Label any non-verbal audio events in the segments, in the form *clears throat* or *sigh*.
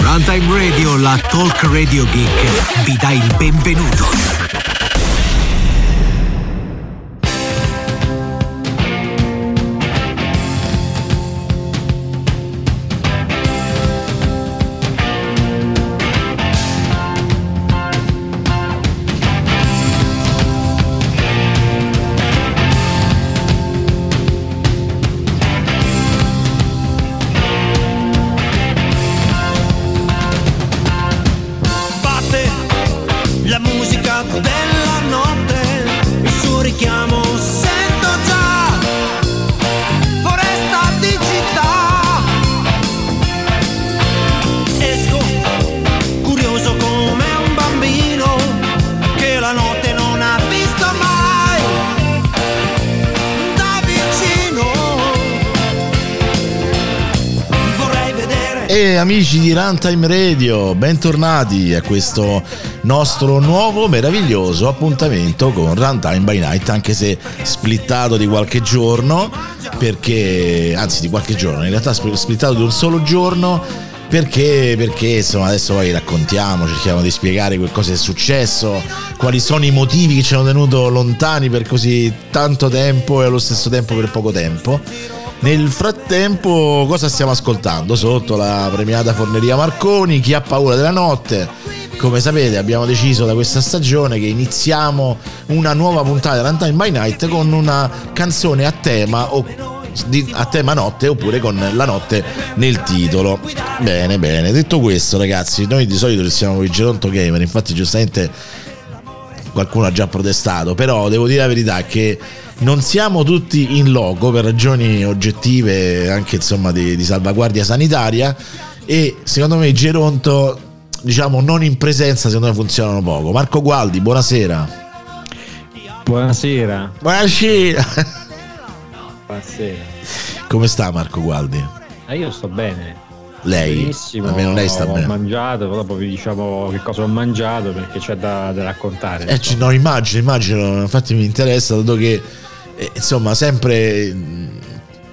Runtime Radio, la talk radio geek, vi dà il benvenuto. Amici di Runtime Radio, bentornati a questo nostro nuovo meraviglioso appuntamento con Runtime by Night, anche se splittato di qualche giorno, perché, anzi di qualche giorno, in realtà splittato di un solo giorno, perché, perché insomma adesso poi raccontiamo, cerchiamo di spiegare che cosa è successo, quali sono i motivi che ci hanno tenuto lontani per così tanto tempo e allo stesso tempo per poco tempo nel frattempo, cosa stiamo ascoltando? Sotto la premiata Forneria Marconi, Chi ha paura della notte? Come sapete abbiamo deciso da questa stagione che iniziamo una nuova puntata di Runtime by Night con una canzone a tema o a tema notte oppure con la notte nel titolo. Bene, bene. Detto questo, ragazzi, noi di solito siamo i Geronto Gamer, infatti giustamente qualcuno ha già protestato, però devo dire la verità che non siamo tutti in loco per ragioni oggettive anche insomma di, di salvaguardia sanitaria e secondo me Geronto diciamo non in presenza secondo me funzionano poco. Marco Gualdi buonasera. Buonasera. Buonasera. Buonasera. Come sta Marco Gualdi? Ah, io sto bene. Lei, Benissimo, almeno lei sta ho bene. Ho mangiato, dopo vi diciamo che cosa ho mangiato perché c'è da, da raccontare. Eh, no, immagino, immagino, infatti mi interessa, dato che eh, insomma sempre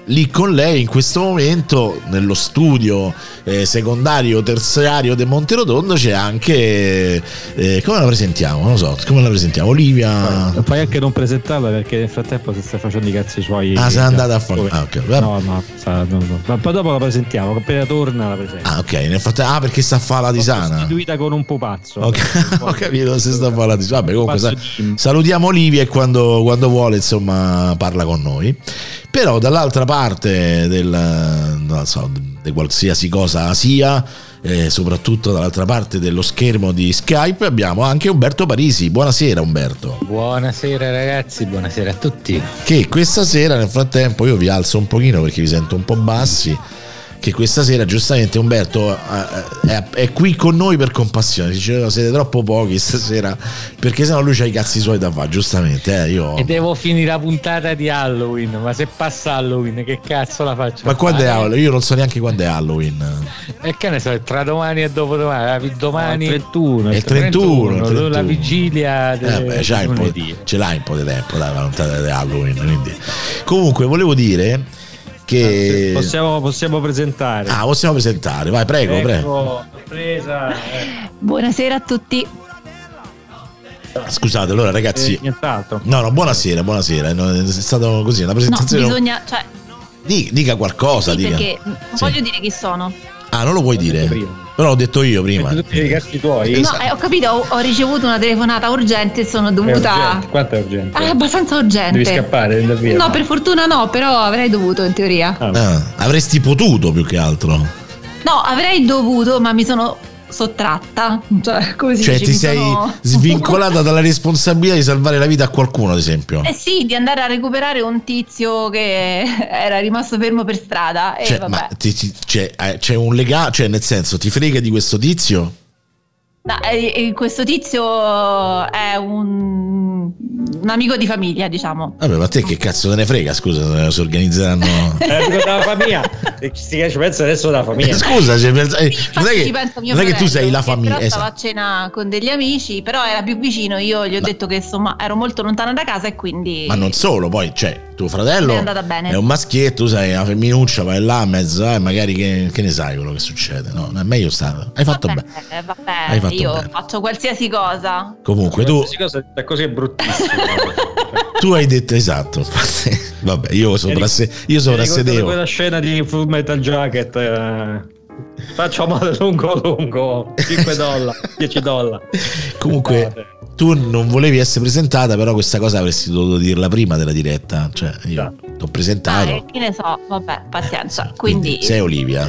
lì con lei in questo momento nello studio eh, secondario terziario del Monte Rotondo c'è anche eh, come la presentiamo? Non lo so come la presentiamo? Olivia? Poi, puoi anche non presentarla perché nel frattempo si sta facendo i cazzi suoi ah sei andata a fare ah, okay. no no, sta, no, no. Ma poi dopo la presentiamo appena torna la presentiamo ah ok nel frattempo ah perché sta a fare la tisana. sostituita con un pupazzo. Okay. *laughs* ho capito se sta a fare la tisana. Vabbè comunque sa- salutiamo Olivia e quando, quando vuole insomma parla con noi. Però dall'altra parte del, non so, di qualsiasi cosa sia, eh, soprattutto dall'altra parte dello schermo di Skype, abbiamo anche Umberto Parisi. Buonasera Umberto. Buonasera ragazzi, buonasera a tutti. Che questa sera nel frattempo io vi alzo un pochino perché vi sento un po' bassi che questa sera giustamente Umberto eh, è, è, qui con noi per compassione dice siete troppo pochi stasera perché sennò lui c'ha i cazzi suoi da fare giustamente eh, io... e devo finire la puntata di Halloween ma se passa Halloween che cazzo la faccio ma quando è Halloween? io non so neanche quando è Halloween e che ne so tra domani e dopodomani domani no, il 31 il 31, 31, 31. la vigilia de... eh beh, ce l'hai un po' di tempo dai, la puntata di Halloween quindi. comunque volevo dire che possiamo, possiamo, presentare. Ah, possiamo presentare, vai, prego, prego. Presa, eh. Buonasera a tutti. Scusate, allora ragazzi. Eh. No, no, buonasera, buonasera. È stato così, una presentazione. No, bisogna, cioè... dica qualcosa, sì, dica. Perché sì. voglio dire chi sono. Ah, non lo vuoi dire? Però l'ho detto io prima. Tutti i cazzi tuoi. No, eh, ho capito, ho, ho, ricevuto una telefonata urgente e sono dovuta. È Quanto è urgente? Ah, è abbastanza urgente. Devi scappare, via. No, per fortuna no, però avrei dovuto in teoria. Ah. Ah, avresti potuto più che altro. No, avrei dovuto, ma mi sono sottratta. Cioè, come si cioè dice, ti sei sono... svincolata dalla responsabilità di salvare la vita a qualcuno, ad esempio. Eh sì, di andare a recuperare un tizio che *laughs* era rimasto fermo per strada. E cioè, vabbè. Ma ti, ti, c'è, eh, c'è un legame, cioè nel senso, ti frega di questo tizio? No, questo tizio è un un, amico di famiglia, diciamo. Vabbè, ma te che cazzo te ne frega? Scusa, si organizzeranno. Eh, dico della famiglia. Ci pensa adesso della famiglia. Scusa, cioè, pensa- eh, non è che, ci pensa mio non è che tu sei la famiglia. Però stavo esatto. a cena con degli amici, però era più vicino. Io gli ho Ma- detto che insomma ero molto lontana da casa e quindi. Ma non solo, poi, cioè, tuo fratello È andata bene. è un maschietto, tu sei una femminuccia, vai là mezzo, eh, magari che, che ne sai quello che succede, no? È meglio stare. Hai fatto vabbè, bene. eh, vabbè, Hai fatto io bene. faccio qualsiasi cosa. Comunque, tu, Qualsiasi cosa detta così è bruttissimo. *laughs* tu hai detto esatto. Vabbè, io, soprasse- io soprassedevo. quella scena di Full Metal Jacket. eh, Facciamo lungo lungo 5 dollari *laughs* 10 dollari Comunque, tu non volevi essere presentata, però questa cosa avresti dovuto dirla prima della diretta. Cioè, io ti ho presentato. Ah, e che ne so, vabbè, pazienza. Sì, quindi Quindi, sei Olivia.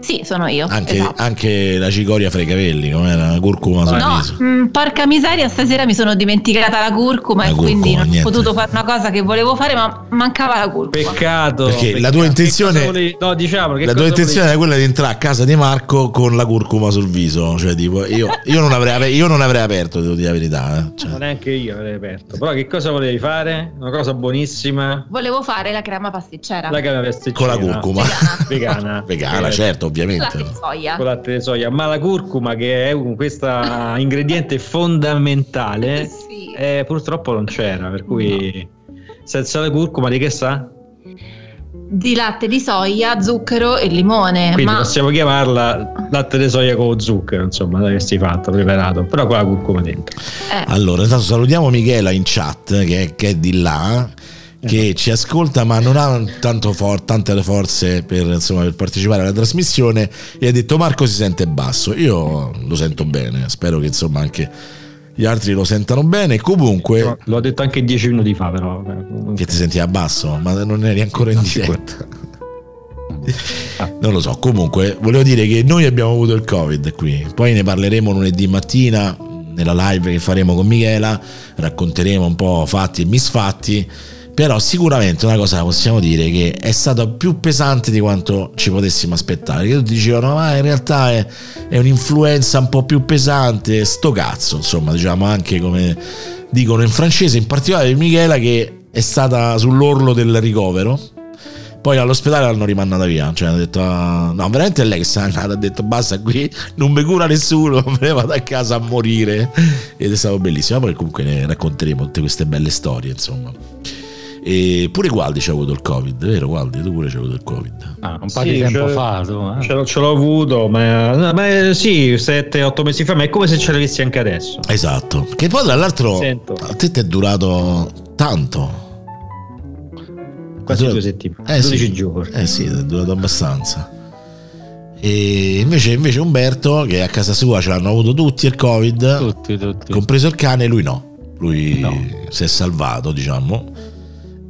Sì, sono io. Anche, esatto. anche la cicoria fra i capelli, com'era? La curcuma sul No, viso. mh, porca miseria, stasera mi sono dimenticata la curcuma La e quindi curcuma, non niente. ho potuto fare una cosa che volevo fare, ma mancava la curcuma. peccato Perché peccato. la tua intenzione- volevi- no diciamo che La tua intenzione era quella di entrare a casa di Marco con la curcuma sul viso. Cioè, tipo, io, io non, avrei, io non avrei aperto, devo dire la verità. eh. Cioè, non neanche io avrei aperto però che cosa volevi fare una cosa buonissima Volevo fare la crema pasticcera. la crema pasticcera con la curcuma. vegana Vegana, *laughs* Eh, certo, ovviamente. con latte di soia ma la curcuma che è un questo *laughs* ingrediente fondamentale Sì. eh, purtroppo non c'era per cui senza la curcuma di che sa? Di latte di soia, zucchero e limone. quindi ma possiamo chiamarla latte di soia con zucchero insomma da che si fatto preparato però con la curcuma dentro eh, Allora, intanto salutiamo Michela in chat, che è, che è di là, che ci ascolta ma non ha tanto for- tante forze per, insomma, per partecipare alla trasmissione. E ha detto Marco si sente basso. Io lo sento bene, spero che insomma anche gli altri lo sentano bene. Comunque, l'ho detto anche dieci minuti fa però eh, che ti sentiva basso, ma non eri ancora in diretta. *laughs* Non lo so, comunque volevo dire che noi abbiamo avuto il Covid qui, poi ne parleremo lunedì mattina nella live che faremo con Michela, racconteremo un po' fatti e misfatti, però sicuramente una cosa possiamo dire che è stato più pesante di quanto ci potessimo aspettare, che tutti dicevano ma in realtà è, è un'influenza un po' più pesante, sto cazzo, insomma diciamo anche come dicono in francese, in particolare Michela che è stata sull'orlo del ricovero. Poi all'ospedale l'hanno rimandata via. Cioè, hanno detto: No, veramente è lei che se n'è andata. Ha detto: Basta, qui non mi cura nessuno. *laughs* Me ne vado a casa a morire. Ed è stato bellissimo. Poi, comunque, ne racconteremo tutte queste belle storie. Insomma, e pure Gualdi ci ha avuto il Covid, vero? Gualdi, tu pure ci hai avuto il Covid. Ah, un po' Sì, di tempo fa, tu, eh. Ce l'ho, ce l'ho avuto, ma, no, ma sì, 7-8 mesi fa, ma è come se ce l'avessi anche adesso. Esatto. Che poi, tra l'altro, Sento. a te ti è durato tanto. Quasi due settimane, Eh 12 sì. giorni. Eh sì, è durato abbastanza. E invece, invece Umberto, che a casa sua ce l'hanno avuto tutti il Covid, Tutti, tutti. compreso il cane, lui no. Lui No. si è salvato, diciamo,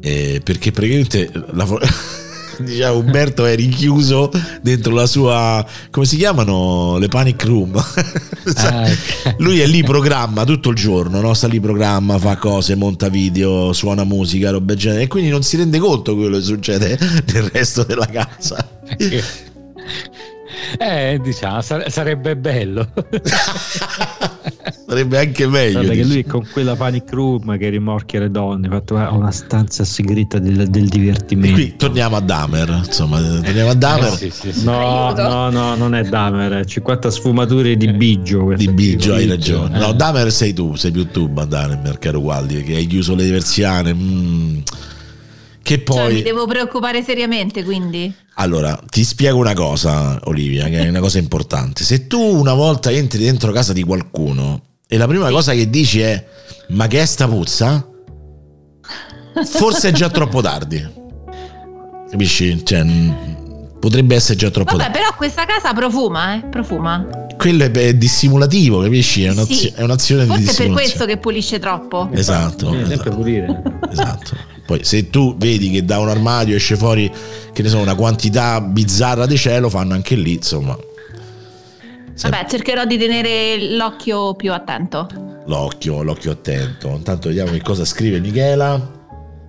eh, perché praticamente la *laughs* diciamo, Umberto è rinchiuso dentro la sua, come si chiamano? Le panic room. *laughs* Ah. Lui è lì, programma tutto il giorno, no? sta lì, programma, fa cose, monta video, suona musica, roba del genere, e quindi non si rende conto quello che succede nel resto della casa. Eh, diciamo, sare- sarebbe bello. *laughs* Sarebbe anche meglio. Guarda che lui con quella panic room che rimorchia le donne, ha fatto una stanza segreta del, del E divertimento. qui torniamo a Damer, insomma, torniamo a Damer. Eh, sì, sì, sì. No, no, no, non è Damer, 50 sfumature di Biggio. questo Di Biggio hai ragione. No, eh. Damer sei tu, sei più tu, Damer, caro Gualdi, che hai chiuso le persiane. mm. Che Cioè, mi poi... devo preoccupare seriamente, quindi. Allora, ti spiego una cosa, Olivia, che è una cosa importante. Se tu una volta entri dentro casa di qualcuno e la prima cosa che dici è ma che è sta puzza? Forse è già troppo tardi. Capisci? Cioè, potrebbe essere già troppo Vabbè, tardi. però questa casa profuma, eh? Profuma. Quello è, è dissimulativo, capisci? È, un'azio- Sì. è un'azione di Forse è per dissimulazione. questo che pulisce troppo. Esatto, sempre esatto. pulire. Esatto. Poi se tu vedi che da un armadio esce fuori, che ne so, una quantità bizzarra di cielo, fanno anche lì, insomma. Sem- Vabbè, cercherò di tenere l'occhio più attento. L'occhio, l'occhio attento. Intanto vediamo che cosa scrive Michela.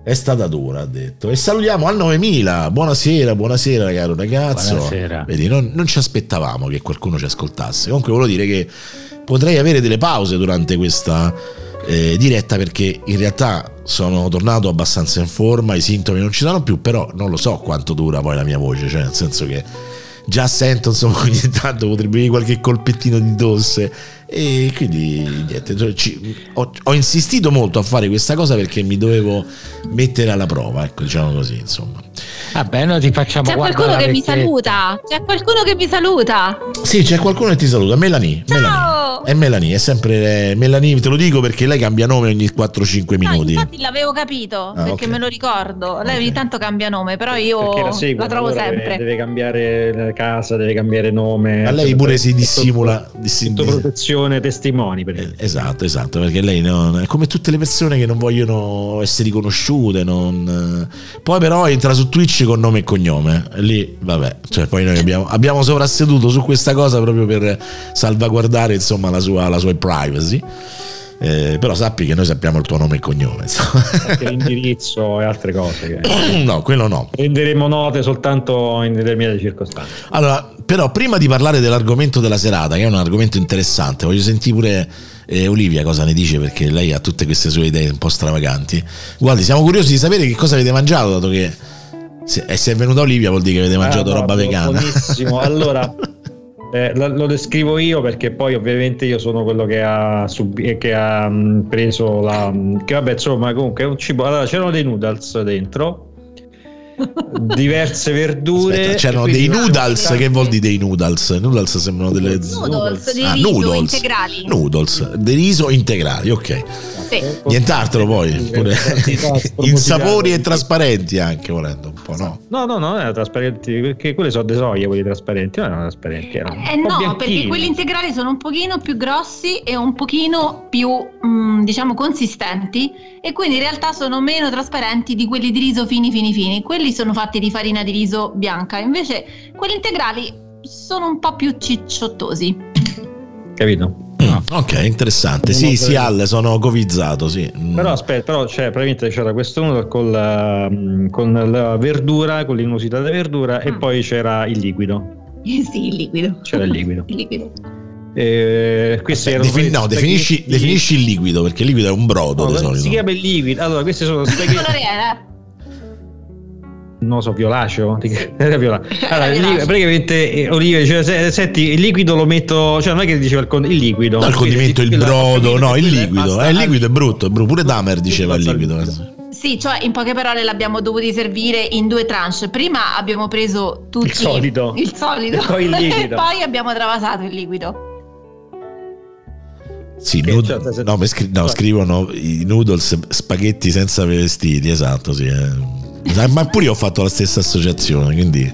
È stata dura, ha detto. E salutiamo al 9000. Buonasera, buonasera, caro ragazzo. Buonasera. Vedi, non, non ci aspettavamo che qualcuno ci ascoltasse. Comunque volevo dire che potrei avere delle pause durante questa eh, diretta perché in realtà sono tornato abbastanza in forma, i sintomi non ci sono più, però non lo so quanto dura poi la mia voce, cioè nel senso che già sento insomma *laughs* ogni tanto potrebbe venire qualche colpettino di tosse e quindi niente, ci- ho, ho insistito molto a fare questa cosa perché mi dovevo mettere alla prova, ecco diciamo così insomma. Vabbè, noi ti facciamo C'è qualcuno la che mi saluta. C'è qualcuno che mi saluta. Sì, c'è qualcuno che ti saluta, Melanie. Ciao! Melanie. È Melanie, è sempre Melanie, te lo dico perché lei cambia nome ogni 4-5 No, minuti. infatti l'avevo capito Ah, perché ok. me lo ricordo. Lei ogni tanto cambia nome, però io Perché la la, seguono, trovo allora sempre. Deve, deve cambiare la casa, deve cambiare nome. A lei pure si Sotto- dissimula. dissim- Sotto protezione testimoni. Per Eh. Esatto, esatto, perché lei non- è come tutte le persone che non vogliono essere riconosciute. non- Poi però entra su Twitch con nome e cognome. Lì, vabbè, cioè poi noi abbiamo, abbiamo sovrasseduto su questa cosa proprio per salvaguardare insomma la sua, la sua privacy. Eh, però sappi che noi sappiamo il tuo nome e cognome. l'indirizzo e altre cose che *coughs* no, quello no. renderemo note soltanto in determinate circostanze. Allora, però prima di parlare dell'argomento della serata, che è un argomento interessante, voglio sentire pure eh, Olivia cosa ne dice perché lei ha tutte queste sue idee un po' stravaganti. Guardi, siamo curiosi di sapere che cosa avete mangiato, dato che se, se è venuta Olivia vuol dire che avete mangiato Ah, roba no, vegana. buonissimo. *laughs* Allora, eh, lo, lo descrivo io perché poi ovviamente io sono quello che ha, subi- che ha mh, preso la... mh, che vabbè insomma comunque è un cibo... Allora c'erano dei noodles dentro, diverse verdure... Aspetta, c'erano dei noodles, che vuol dire dei noodles? Noodles sembrano delle... Noodles di Ah, riso noodles. integrali. Noodles, di riso integrali, ok. Sì. Nient'altro poi, pure Quantità *laughs* insapori e trasparenti anche volendo un po', no? No, no, no, non erano trasparenti, perché quelle sono de soia, quelli trasparenti, non erano trasparenti. Erano Eh un po' no, bianchini. perché quelli integrali sono un pochino più grossi e un pochino più, mm, diciamo, consistenti e quindi in realtà sono meno trasparenti di quelli di riso fini fini fini. Quelli sono fatti di farina di riso bianca, invece quelli integrali sono un po' più cicciottosi. Capito? Mm, ok, interessante. Sì, sì. Al, sono covizzato, sì. Mm. Però aspetta, però c'è, praticamente c'era questo noodle con la, con la verdura, con l'inusità della verdura e Mm. poi c'era il liquido. sì, il liquido. C'era il liquido. Il liquido. E questi erano Defini- questi no, definisci, definisci il liquido, perché il liquido è un brodo No, di si solito. chiama il liquido. Allora, questi sono *laughs* spaghetti. Non so, violaceo? *laughs* Di che- Era viola- Allora, il violaceo. praticamente eh, Olivia diceva: "Se- Senti, il liquido lo metto, cioè non è che diceva il, con- il liquido, No, il condimento, il brodo, no, il liquido. Eh, il liquido è brutto. Pure Damer diceva il liquido. liquido. Sì, cioè in poche parole l'abbiamo dovuti servire in due tranche. Prima abbiamo preso tutti Il solido. il solido E poi il *laughs* liquido. e poi abbiamo travasato il liquido. Sì, Che- nud- cioè, se- no, scri- no, scrivono i noodles spaghetti senza vestiti, esatto, sì. eh. Ma pure io ho fatto la stessa associazione, quindi...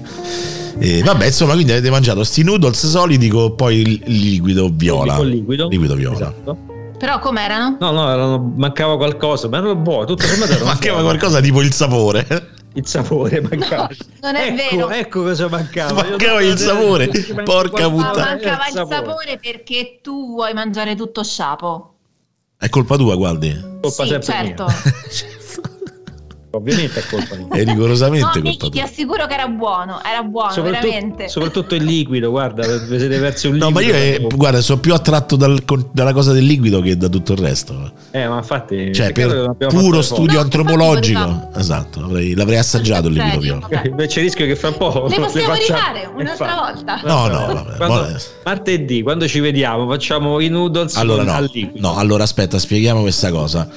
eh, vabbè, insomma, quindi avete mangiato sti noodles solidi con poi il liquido viola. Con liquido. Liquido viola. Esatto. Però com'erano? No, no, erano- mancava qualcosa, ma erano buoni, tutto sommato *laughs* erano Mancava qualcosa tipo il sapore. Il sapore mancava. non è ecco, vero. Ecco cosa mancava. Mancava Io- il sapore, porca puttana. mancava il sapore perché tu vuoi mangiare tutto sciapo. È colpa tua, guardi. Colpa sì, sempre certo. *laughs* mia. Ovviamente è colpa mia. È rigorosamente No, colpa Miki, ti assicuro che era buono, era buono, veramente. Soprattutto, soprattutto il liquido, guarda, vi siete persi un No, liquido. ma io, eh, guarda, sono più attratto dal- dalla cosa del liquido che da tutto il resto. Eh, ma infatti... Cioè, per puro studio No, antropologico. Esatto, avrei- l'avrei assaggiato il liquido Serio, viola. vabbè. Invece rischio che fra un po' Ne le possiamo facciamo- rifare un'altra Eh, fa- volta. No, no, vabbè, Quando- martedì, quando ci vediamo, facciamo i noodles Allora con- al no, liquido. no, allora aspetta, spieghiamo questa cosa.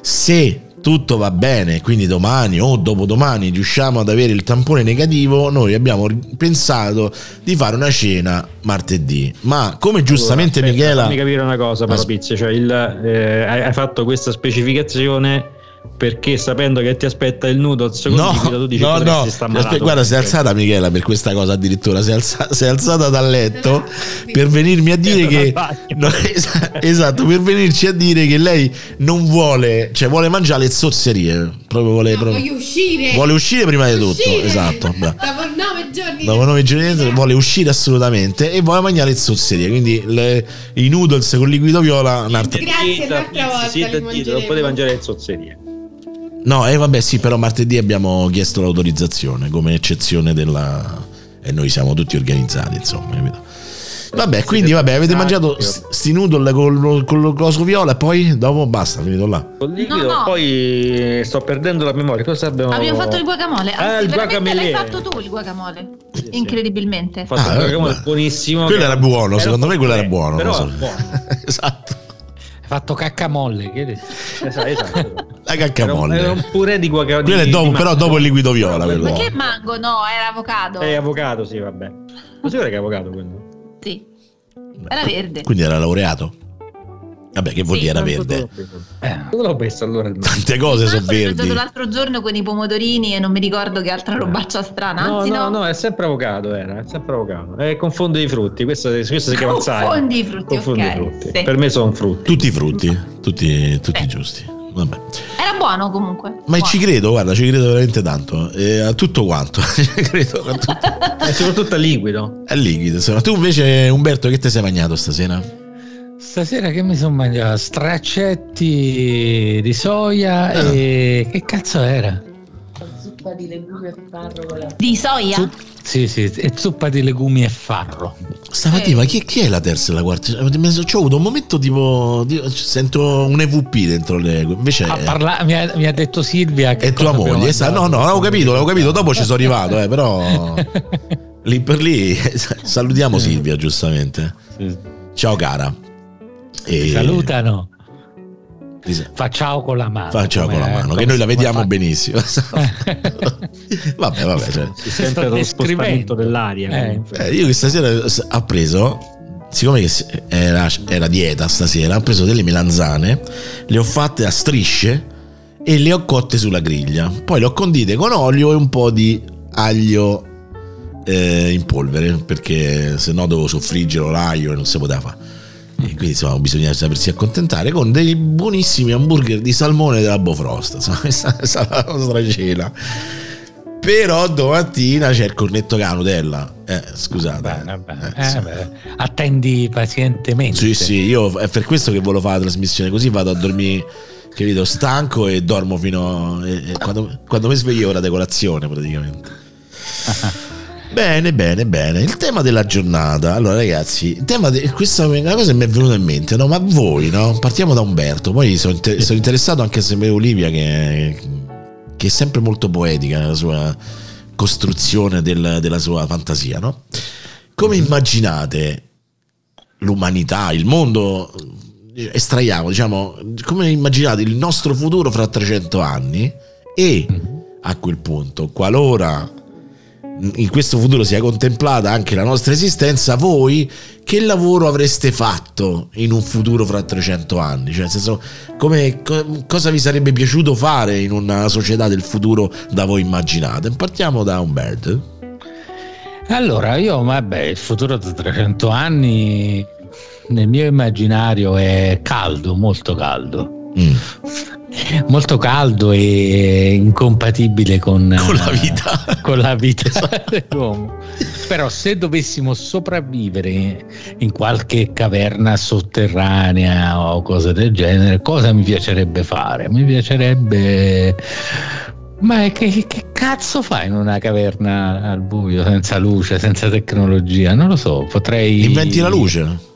Se tutto va bene, quindi domani o dopodomani riusciamo ad avere il tampone negativo, noi abbiamo pensato di fare una cena martedì. Ma come giustamente Allora, aspetta, Michela... Fammi capire una cosa, però, As- Pizzi, cioè il, eh, hai hai fatto questa specificazione perché sapendo che ti aspetta il noodles con No, liquido, tu dici no, "Potresti no, sta aspetta, malato". guarda, si è alzata Michela per questa cosa addirittura, si è, alza- si è alzata dal letto per venirmi a dire che... no, *laughs* es- esatto, per venirci a dire che lei non vuole, cioè vuole mangiare le zozzerie, proprio vuole, No, proprio- uscire. vuole uscire prima di tutto, Uscire. esatto. *laughs* bra- Dopo nove giorni. Dopo nove giorni vuole uscire assolutamente e vuole mangiare le zozzerie, quindi le- i noodles con liquido viola, un'altra... Grazie, un'altra volta li zitta, non potete mangiare le zozzerie. No, e vabbè sì, però martedì abbiamo chiesto l'autorizzazione come eccezione della... e noi siamo tutti organizzati, insomma, capito? Vabbè, quindi vabbè, avete Ah, mangiato sti noodle con, con lo coso viola e poi dopo basta, finito là. Col liquido, No, no. poi sto perdendo la memoria. Cosa abbiamo Abbiamo fatto il guacamole. Ah, il guacamele. l'hai fatto tu il guacamole. Sì, sì. Incredibilmente. Ho fatto Ah, il guacamole beh. buonissimo. Quello che- era buono, secondo me quello era eh, buono. Però so. buono. *laughs* esatto. Hai fatto caccamolle. Che hai detto? Esatto, esatto. La Era caccamolle. era un purè di guacamole. Quello è dopo, però dopo il liquido viola. Ma che mango? No, era avocado. È avocado, sì, vabbè. Ma sicuro che è avocado quello? Sì. Era verde. Quindi era laureato. Vabbè, che vuol Sì, dire era verde? l'ho preso. Eh. Dove l'ho messo allora? *laughs* Tante cose sono l'altro l'ho mangiato verdi. l'altro giorno con i pomodorini e non mi ricordo che altra robaccia strana. No, Anzi, no, no. no, è sempre avocado, era, è sempre avocado. Eh, confondo i frutti, questo, questo si chiama. Confondi i frutti, Confondo ok, i frutti. sì. Per me sono frutti. Tutti i frutti, tutti, tutti Eh. giusti. Vabbè. Era buono comunque. Ma Buono. ci credo, guarda, ci credo veramente tanto. E a tutto quanto. *laughs* Ci credo a tutto. E soprattutto a liquido. È liquido. insomma. Tu invece, Umberto, che ti sei mangiato stasera? Stasera che mi sono mangiato? Straccetti di soia Ah. e che cazzo era? Di soia? Zup- sì, sì, e zuppa di legumi e farro. Stamattina, Eh. ma chi, chi è la terza e la quarta? Ci ho avuto un momento tipo. di- sento un EVP dentro le. Invece. Parla- mi, ha, mi ha detto Silvia che è tua moglie. sa- No, no, l'avevo capito, l'avevo capito. Dopo ci sono arrivato, eh, però. *laughs* Lì per lì. Salutiamo Silvia, giustamente. Sì. Ciao, cara. E- Salutano. Fa ciao con la mano. Fa ciao con la mano, che noi la vediamo fa- benissimo. *laughs* vabbè, vabbè. Cioè. Si sente lo spostamento dell'aria. Eh. Eh, io questa sera ho preso, siccome era, era dieta stasera, ho preso delle melanzane, le ho fatte a strisce e le ho cotte sulla griglia. Poi le ho condite con olio e un po' di aglio eh, in polvere, perché se no dovevo soffriggere l'aglio e non si poteva fare. E quindi insomma bisogna sapersi accontentare con dei buonissimi hamburger di salmone della Bofrost. Insomma, *laughs* questa è la nostra cena. Però domattina c'è il cornetto con la Nutella. Eh, scusate. Bene, bene. Eh, Eh, sì. attendi pazientemente. Sì, sì, io è per questo che volevo fare la trasmissione, così vado a dormire, capito, stanco e dormo fino... e- e quando, quando mi sveglio ora di colazione praticamente. *laughs* Bene, bene, bene. Il tema della giornata. Allora, ragazzi, il tema di questa è una cosa che mi è venuta in mente, no? Ma voi, no? Partiamo da Umberto. Poi sono, inter- sono interessato anche a sapere Olivia, che, che è sempre molto poetica nella sua costruzione del- della sua fantasia, no? Come immaginate l'umanità, il mondo? Estraiamo, diciamo, come immaginate il nostro futuro fra 300 anni? E a quel punto, qualora in questo futuro sia contemplata anche la nostra esistenza, voi che lavoro avreste fatto in un futuro fra 300 anni? Cioè, nel senso, come, co- cosa vi sarebbe piaciuto fare in una società del futuro da voi immaginate? Partiamo da Umberto. Allora, io, vabbè, il futuro da 300 anni nel mio immaginario è caldo, molto caldo. Mm, Molto caldo e incompatibile con, *laughs* Con la eh, vita. con la vita *laughs* dell'uomo. Però se dovessimo sopravvivere in qualche caverna sotterranea o cose del genere, cosa mi piacerebbe fare? Mi piacerebbe... Ma che, che cazzo fai in una caverna al buio, senza luce, senza tecnologia? Non lo so, potrei... Inventi la luce.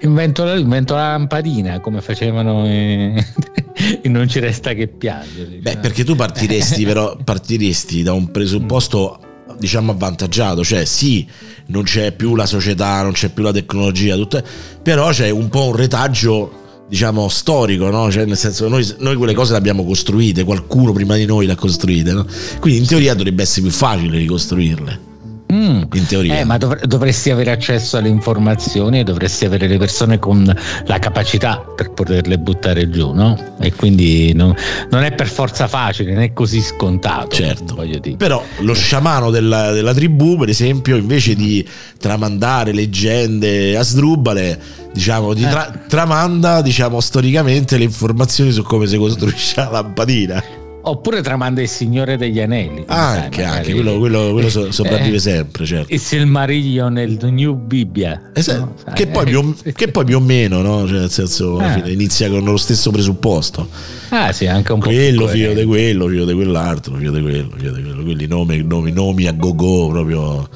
Invento la, invento la lampadina come facevano *laughs* e Non ci resta che piangere. Beh, perché tu partiresti, però, partiresti da un presupposto diciamo avvantaggiato, cioè sì, non c'è più la società, non c'è più la tecnologia, tutto, però c'è un po' un retaggio diciamo storico, no? Cioè, nel senso noi, noi quelle cose le abbiamo costruite, qualcuno prima di noi le ha costruite, no? Quindi in teoria dovrebbe essere più facile ricostruirle. Mm. In teoria. Eh, ma dov- dovresti avere accesso alle informazioni e dovresti avere le persone con la capacità per poterle buttare giù, no? E quindi non, non è per forza facile, non è così scontato. Certo. Voglio dire. Però lo sciamano della, della tribù, per esempio, invece di tramandare leggende a sdrubale, diciamo, ti tra- tramanda, diciamo, storicamente le informazioni su come si costruisce la lampadina. Oppure tramanda il Signore degli Anelli. sai, Anche, magari. anche, quello, quello- quello so- sopravvive Eh, sempre, certo. Il Silmarillion nel New Bibbia. Eh, sai, no? Sai, che, poi eh, che poi più o meno, no? Cioè, nel senso, Eh. fine inizia con lo stesso presupposto. Ah, sì, anche un po' Quello, figlio di quello, figlio di quell'altro, figlio di quello, figlio di quello. Quelli nomi, nomi, nomi a go-go proprio.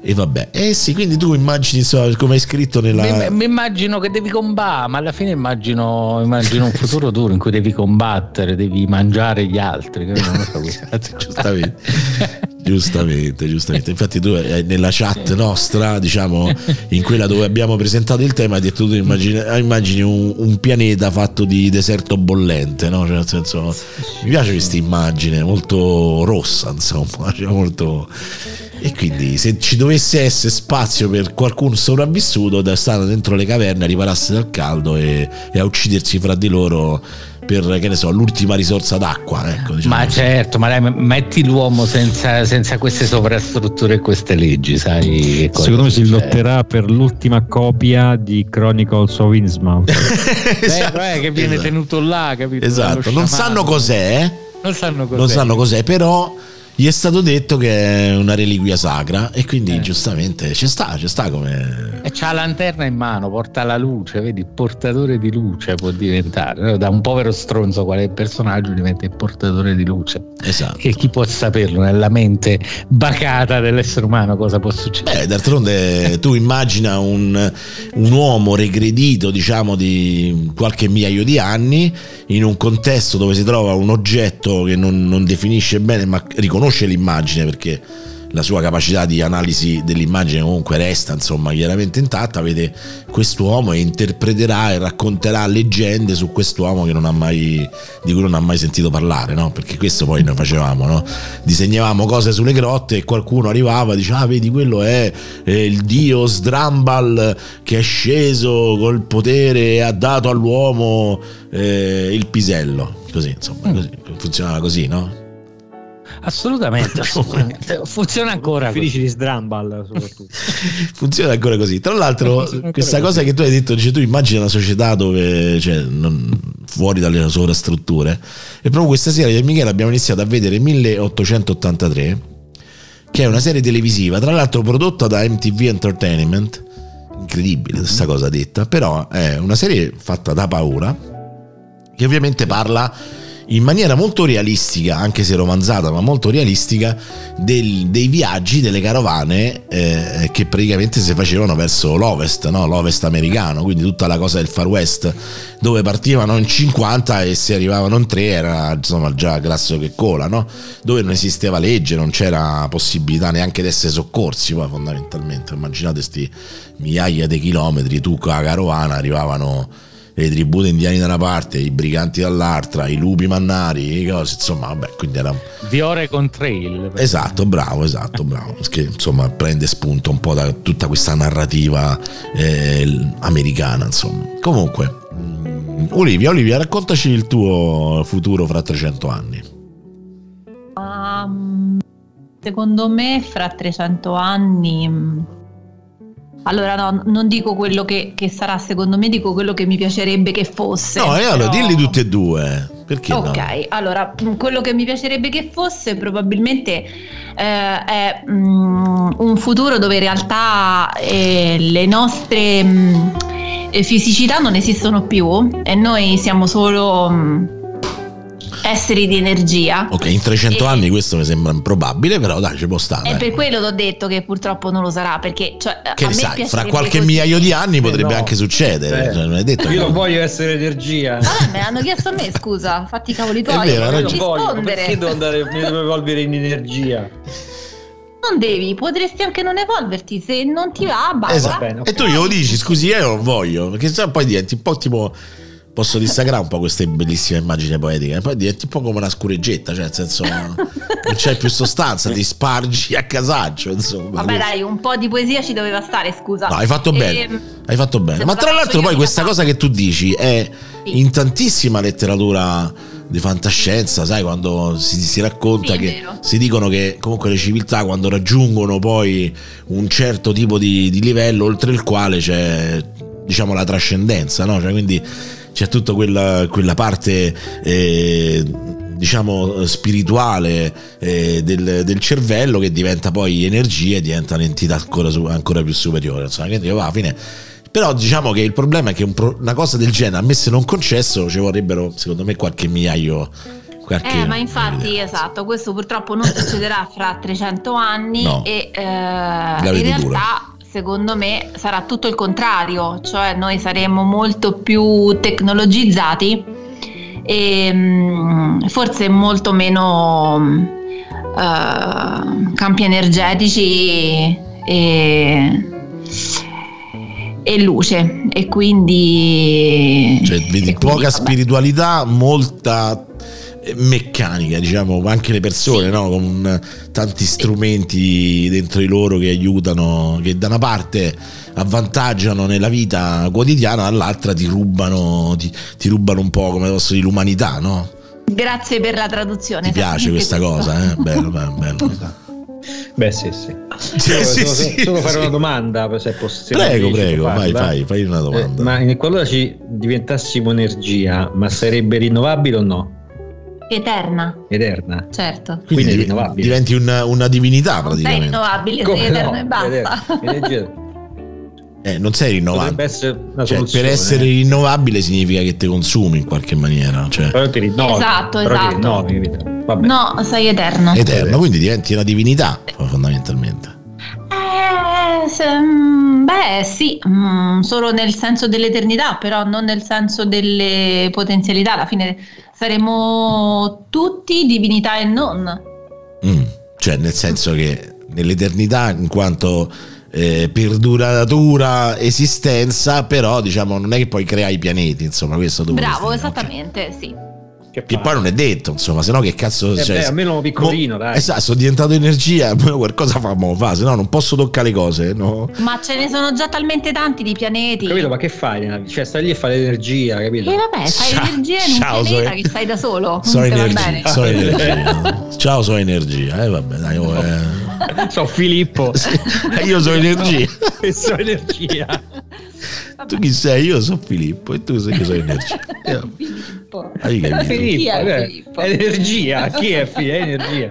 E vabbè, eh sì, quindi tu immagini, insomma, come hai scritto nella... Mi, immagino che devi combattere, ma alla fine immagino, immagino un futuro duro in cui devi combattere, devi mangiare gli altri. Non lo so, *laughs* giustamente. Giustamente, giustamente. Infatti tu eh, nella chat nostra, diciamo, in quella dove abbiamo presentato il tema, hai detto tu immagini, immagini un, un, pianeta fatto di deserto bollente, no? Cioè, nel senso, mi piace questa immagine, molto rossa, insomma, *laughs* cioè molto e quindi se ci dovesse essere spazio per qualcuno sopravvissuto da stare dentro le caverne a ripararsi dal caldo e, e a uccidersi fra di loro per che ne so, l'ultima risorsa d'acqua. Ecco, diciamo ma così. certo, ma dai, metti l'uomo senza, senza, queste sovrastrutture e queste leggi, sai? Secondo me si lotterà per l'ultima copia di Chronicles of Innsmouth. *laughs* esatto, eh, che viene esatto. tenuto là, capito? Esatto, non sanno cos'è. Eh? Non sanno cos'è. Non sanno cos'è, però gli è stato detto che è una reliquia sacra e quindi eh. giustamente ci sta, ci sta come... E c'ha la lanterna in mano, porta la luce, vedi, portatore di luce può diventare, da un povero stronzo qual è il personaggio diventa il portatore di luce. Esatto. Che chi può saperlo nella mente bacata dell'essere umano cosa può succedere? Beh, d'altronde tu immagina un, un uomo regredito, diciamo, di qualche migliaio di anni in un contesto dove si trova un oggetto che non, non definisce bene ma riconosce conosce l'immagine perché la sua capacità di analisi dell'immagine comunque resta insomma chiaramente intatta vede quest'uomo e interpreterà e racconterà leggende su quest'uomo che non ha mai, di cui non ha mai sentito parlare no? perché questo poi noi facevamo no? disegnavamo cose sulle grotte e qualcuno arrivava e diceva ah vedi quello è, è il dio Sdrambal che è sceso col potere e ha dato all'uomo eh, il pisello così insomma così, funzionava così no? Assolutamente, *laughs* assolutamente. funziona ancora. Felici di Sdrambal soprattutto. *laughs* funziona ancora così. Tra l'altro, questa cosa così. che tu hai detto, dice, tu immagini una società dove, cioè, non, fuori dalle sovrastrutture. E proprio questa sera io e Michele abbiamo iniziato a vedere 1883, che è una serie televisiva, tra l'altro prodotta da MTV Entertainment. Incredibile questa cosa detta, però è una serie fatta da paura, che ovviamente parla in maniera molto realistica, anche se romanzata, ma molto realistica, del, dei viaggi delle carovane eh, che praticamente si facevano verso l'ovest, no? l'ovest americano, quindi tutta la cosa del far west, dove partivano in 50 e se arrivavano in 3 era insomma già grasso che cola, no? dove non esisteva legge, non c'era possibilità neanche di essere soccorsi, poi fondamentalmente, immaginate questi migliaia di chilometri, tu con la carovana arrivavano le tribù indiani da una parte, i briganti dall'altra, i lupi mannari, cose, insomma, vabbè, quindi era... Viore con trail. Esatto, bravo, esatto, bravo. *laughs* Che insomma prende spunto un po' da tutta questa narrativa eh, americana, insomma. Comunque, mm, Olivia, Olivia, raccontaci il tuo futuro fra 300 anni. Um, secondo me fra 300 anni mm, allora no, non dico quello che, che, sarà secondo me, dico quello che mi piacerebbe che fosse. No, e però... allora dilli tutti e due. Perché ok, no? allora mm, quello che mi piacerebbe che fosse probabilmente eh, è mm, un futuro dove in realtà eh, le nostre mh, mm, fisicità non esistono più e noi siamo solo... Mh, esseri di energia. Ok, in 300 e... anni questo mi sembra improbabile, però dai, ci può stare. E per quello ti ho detto che purtroppo non lo sarà, perché cioè, che sai, fra qualche così. migliaio di anni potrebbe no. anche succedere. Cioè, non è detto io non voglio essere energia. Vabbè, me l'hanno chiesto a me, scusa, fatti i cavoli tuoi. È vero, non voglio, perché devo andare, mi devo evolvere in energia? non devi, potresti anche non evolverti se non ti va, basta. Esatto. Bene, okay. E tu glielo dici, scusi, io non voglio, perché se poi diventi un po' tipo posso dissacrare un po' queste bellissime immagini poetiche. Poi diventi un po' come una scureggetta, cioè nel senso non c'è più sostanza, ti spargi a casaccio. Insomma. Vabbè, dai, un po' di poesia ci doveva stare, scusa. No, hai fatto bene. E... Ehm, hai fatto bene. Ma tra l'altro, poi questa cosa che tu dici è sì. in tantissima letteratura di fantascienza, sai, quando si, si racconta sì, che si dicono che comunque le civiltà quando raggiungono poi un certo tipo di, di livello oltre il quale c'è diciamo la trascendenza, no? Cioè, quindi c'è tutta quella, quella parte eh, diciamo spirituale eh, del, del, cervello che diventa poi energia e diventa un'entità ancora, ancora più superiore insomma, quindi alla fine però diciamo che il problema è che un pro, una cosa del genere a me se non concesso ci vorrebbero secondo me qualche migliaio qualche- Eh, ma infatti, esatto, questo purtroppo non succederà fra 300 anni No. e eh, in realtà. Secondo me, sarà tutto il contrario, cioè noi saremo molto più tecnologizzati e mm, forse molto meno eh, campi energetici e, e luce e quindi Cioè, vedi, e quindi, poca vabbè. spiritualità, molta meccanica, diciamo, anche le persone, Sì. no? con tanti strumenti dentro di loro che aiutano, che da una parte avvantaggiano nella vita quotidiana, dall'altra ti rubano, ti, ti rubano un po' come posso dire l'umanità, no? Grazie per la traduzione. Ti piace questa *laughs* cosa, eh? Bello, bello, bello. Beh, sì, sì. Sì, Solo, sì, solo- sì, fare sì. una domanda, se è possibile. Prego, se prego, farla. fai, fai una Eh, domanda. ma in- qualora ci diventassimo energia, ma sarebbe rinnovabile o no? Eterna, Eterna? certo. Quindi quindi rinnovabile. diventi una, una divinità Non sei praticamente. rinnovabile, Come sei eterno no? e basta. Eh, non sei rinnovabile. essere una Cioè, per essere rinnovabile significa che ti consumi in qualche maniera. Cioè, Però ti rinnovi. Esatto, però esatto. Ti rinnovi. No, sei eterno. eterno, quindi diventi una divinità fondamentalmente. Eh, se- mm, beh, sì, mm, solo nel senso dell'eternità, però non nel senso delle potenzialità. Alla fine saremo tutti divinità e non. Mm, Cioè, nel senso che nell'eternità, in quanto eh, perduratura esistenza, però diciamo non è che poi crea i pianeti, insomma, questo tu Bravo, esattamente, sì. Che, Che fai? poi non è detto, insomma, se no che cazzo Eh cioè, beh, almeno piccolino, mo- dai. Esatto, sono diventato energia, *laughs* poi qualcosa fa, mo fa, se no non posso toccare le cose, no? Ma ce ne sono già talmente tanti di pianeti. Capito? Ma che fai? nella? Cioè, stai lì a fare l'energia, capito? E vabbè, fai Ciao- energia in un ciao, pianeta Zoe. che stai da solo. So va energia, bene. so *laughs* energia. Ciao, so energia. Eh, vabbè, dai, oh, eh. *laughs* Sono Filippo. *laughs* Io so *laughs* energia. e so energia. Tu chi sei? Io sono Filippo e tu sei che so energia. Eh, Filippo. Hai capito? Filippo, Chi è eh, Filippo? è energia. Chi è Filippo? È energia.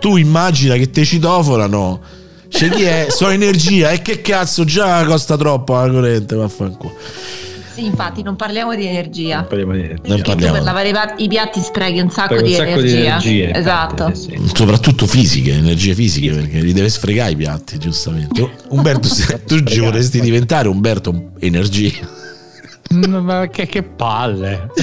Tu immagina che te citofonano. C'è chi è? So energia. E che cazzo, già costa troppo la corrente, vaffanculo. Sì, infatti, non parliamo di energia. Non parliamo di energia. Non parliamo. per lavare i piatti sprechi un sacco, di, un sacco energia. di energie. Esatto. infatti, sì, sì. Soprattutto fisiche, energie fisiche, perché li deve sfregare i piatti, giustamente. *laughs* Umberto, se- tu ci vorresti diventare Umberto Energia. Ma che, che palle. *laughs*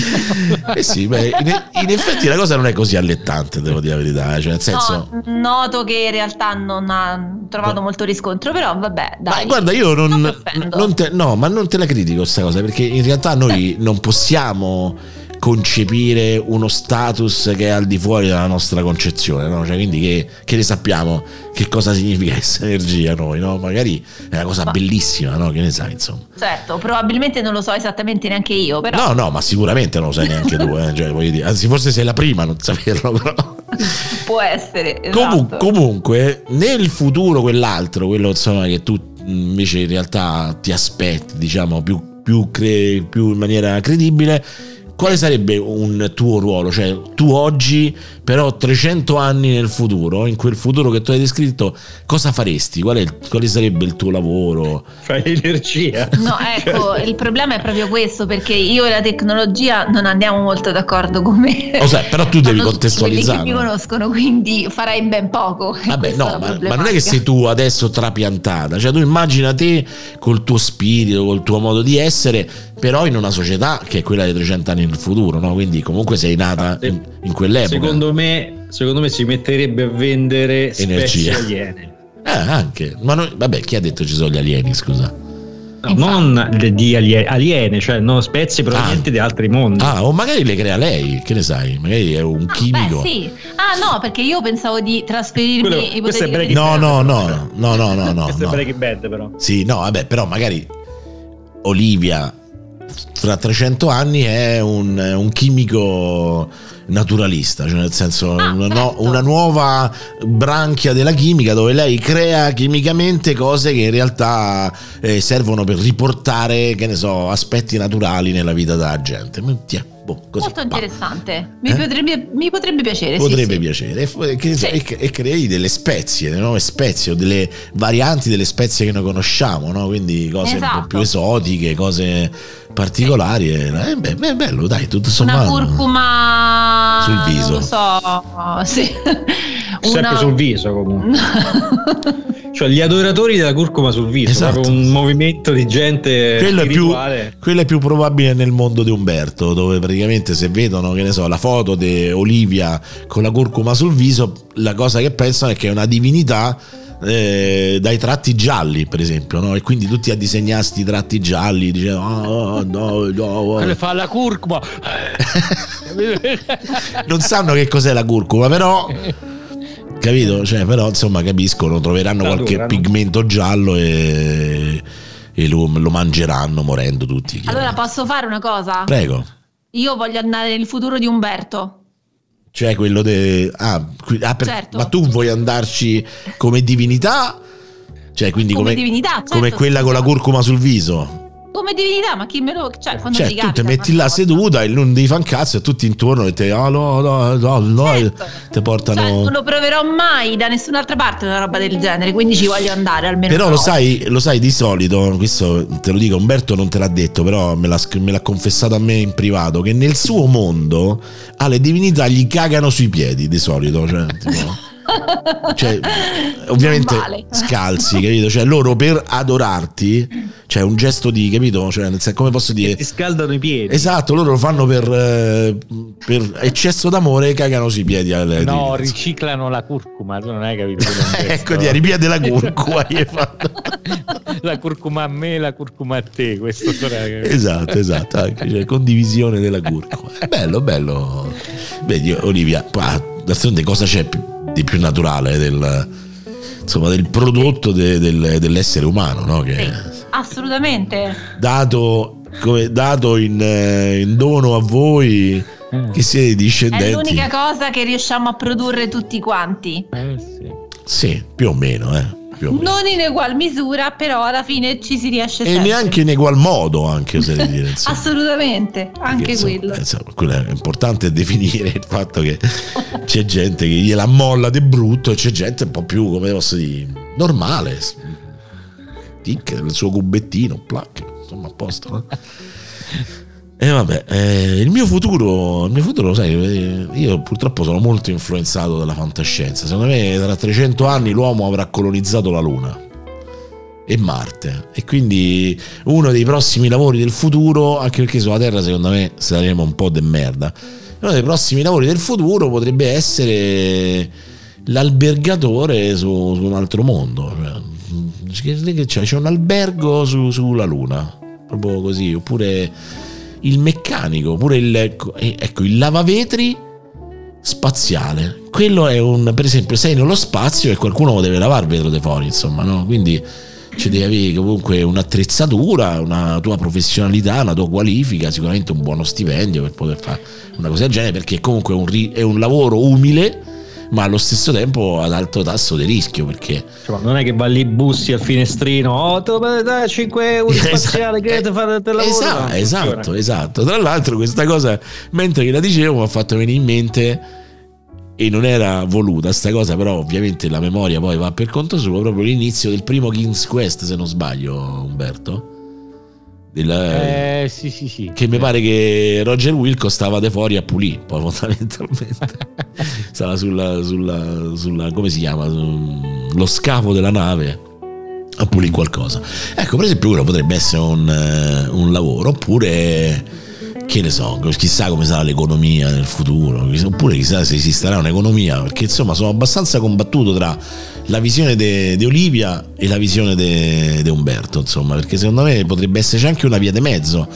Eh sì, beh, in, in effetti la cosa non è così allettante, devo dire la verità. eh, Cioè, nel senso. No, noto che in realtà non ha trovato No. molto riscontro, però vabbè, dai. Ma guarda, io non, Non non te, no, ma non te la critico questa cosa, perché in realtà noi non possiamo concepire uno status che è al di fuori della nostra concezione, no? Cioè, quindi che, che ne sappiamo che cosa significa *laughs* essere energia noi, no? Magari è una cosa Ma- bellissima, no? Che ne sai, insomma. Certo, probabilmente non lo so esattamente neanche io, però No, no, ma sicuramente non lo sai neanche tu, eh? cioè, anzi forse sei la prima a non saperlo, *laughs* però. può essere. Esatto. comunque, nel futuro quell'altro, quello insomma che tu invece in realtà ti aspetti, diciamo, più, più, cre- più in maniera credibile, quale sarebbe un tuo ruolo? Cioè, tu oggi, però 300 anni nel futuro, in quel futuro che tu hai descritto, cosa faresti? Qual è il- quale sarebbe il tuo lavoro? Fai energia. No, *laughs* ecco, il problema è proprio questo, perché io e la tecnologia non andiamo molto d'accordo come... Lo sai, però tu devi contestualizzare. Quelli che mi conoscono, quindi farai ben poco. Vabbè, Questa no, ma, ma non è che sei tu adesso trapiantata, cioè tu immagina te col tuo spirito, col tuo modo di essere, però in una società che è quella dei 300 anni nel futuro, no? Quindi comunque sei nata in, in quell'epoca. Secondo me, secondo me si metterebbe a vendere Energia. specie aliene. Eh, anche. Ma noi, vabbè, chi ha detto ci sono gli alieni, scusa? No, non di alie- aliene, cioè no, spezie provenienti da altri mondi. Ah, o magari le crea lei, che ne sai? Magari è un Ah, chimico. Beh, sì. Ah, no, perché io pensavo di trasferirmi Quello- questo è ipoteticamente- No, no, no, no, no, no, no. Questo no. è Breaking Bad però. Sì, no, vabbè, però magari Olivia fra 300 anni è un, un chimico naturalista, cioè nel senso Ah, una, no- certo. una nuova branchia della chimica dove lei crea chimicamente cose che in realtà eh, servono per riportare, che ne so, aspetti naturali nella vita della gente. Tiè, boh, così, Molto interessante. Mi, Eh? potrebbe, mi potrebbe piacere. sì, Potrebbe sì. piacere e, fu- e che- Sì. e e crei delle spezie, delle nuove spezie o delle varianti delle spezie che noi conosciamo, no? quindi cose un po' Esatto. più esotiche, cose particolari. E, eh, beh, beh, bello, dai, tutto sommato. Una curcuma Sul viso. Non lo so, sì. Sempre Una- sul viso comunque. Cioè gli adoratori della curcuma sul viso, Esatto. proprio un movimento di gente Quello è, più, quello è più probabile nel mondo di Umberto, dove praticamente se vedono, che ne so, la foto di Olivia con la curcuma sul viso, la cosa che pensano è che è una divinità eh, dai tratti gialli, per esempio, no? E quindi tutti a disegnare sti tratti gialli, dicendo "Ah, no, no, *laughs* no". fa la curcuma. *laughs* non sanno che cos'è la curcuma, però capito? Cioè, però insomma capiscono, troveranno qualche adorano. pigmento giallo e, e lo, lo mangeranno morendo tutti. Allora posso fare una cosa? Prego. Io voglio andare nel futuro di Umberto. Cioè quello de... ah, qui- ah, per- Certo. ma tu vuoi andarci come divinità? Cioè quindi Come come, divinità, certo, come quella con la curcuma sul viso? Come divinità, ma chi me lo... Cioè, quando Cioè ti tu ti metti là cosa. seduta e non devi fare un cazzo e tutti intorno e te ah, no, no, no, no, Certo. ti portano... Cioè, non lo proverò mai da nessun'altra parte una roba del genere, quindi ci voglio andare almeno. Però lo sai, lo sai di solito, questo te lo dico, Umberto non te l'ha detto, però me l'ha, me l'ha confessato a me in privato, che nel suo mondo alle divinità gli cagano sui piedi di solito. Cioè, tipo- cioè, ovviamente vale. scalzi, capito? Cioè loro per adorarti, cioè un gesto di, capito? Cioè, senso, come posso dire... Ti scaldano i piedi. Esatto, loro lo fanno per, eh, per eccesso d'amore e cagano sui piedi alle No, divinità. riciclano la curcuma, tu non hai capito. *laughs* Ecco, di ripiede la curcuma gli *laughs* hai fatto. la curcuma a me, la curcuma a te, questo *laughs* Esatto, esatto, anche, cioè, condivisione della curcuma. È bello, bello. Vedi, Olivia, qua, d'altronde cosa c'è più- di più naturale del, insomma, del prodotto de- del- dell'essere umano, no? Che Sì, assolutamente. dato, come- dato in, eh, in dono a voi che siete È discendenti. l'unica cosa che riusciamo a produrre tutti quanti. Eh, sì. Sì, più o meno, eh. Più. Non in egual misura, però alla fine ci si riesce E sempre. neanche in egual modo, anche oserei dire. insomma. Assolutamente, anche Perché, insomma, quello. eh, insomma, quello è importante definire il fatto che *laughs* c'è gente che gliela molla di brutto e c'è gente un po' più, come posso dire, normale. Tic, il suo cubettino, plac, insomma, a posto. no? E vabbè, eh, il mio futuro, il mio futuro, sai, eh, io purtroppo sono molto influenzato dalla fantascienza. Secondo me tra 300 anni l'uomo avrà colonizzato la Luna e Marte. E quindi uno dei prossimi lavori del futuro, anche perché sulla Terra secondo me saremo un po' de merda, uno dei prossimi lavori del futuro potrebbe essere l'albergatore su, su un altro mondo. Cioè, che c'è? C'è un albergo su- sulla Luna, proprio così, oppure il meccanico, oppure il, ecco, eh, ecco, il lavavetri spaziale. Quello è un, per esempio, sei nello spazio e qualcuno deve lavare vetro di fuori, insomma, no? Quindi ci devi avere comunque un'attrezzatura, una tua professionalità, una tua qualifica, sicuramente un buono stipendio per poter fare una cosa del genere, perché comunque è un, è un lavoro umile, ma allo stesso tempo ad alto tasso di rischio, perché Cioè, non è che va lì bussi al finestrino, oh, te lo dai 5 euro *laughs* spaziale, che te fate il lavoro? Esatto, esatto, esatto. Tra l'altro questa cosa, mentre che la dicevo, mi ha fatto venire in mente e non era voluta sta cosa, però ovviamente la memoria poi va per conto suo, proprio l'inizio del primo King's Quest, se non sbaglio, Umberto. Del- Eh, sì, sì, sì. che mi pare che Roger Wilco stava de fuori a pulì, poi *laughs* fondamentalmente. stava sulla, sulla, sulla- come si chiama? Lo scafo della nave a pulire qualcosa. Ecco, per esempio, quello potrebbe essere un, eh, un lavoro, oppure che ne so, chissà come sarà l'economia nel futuro, oppure chissà se esisterà un'economia, perché insomma sono abbastanza combattuto tra la visione di Olivia e la visione di Umberto, insomma, perché secondo me potrebbe esserci anche una via di mezzo.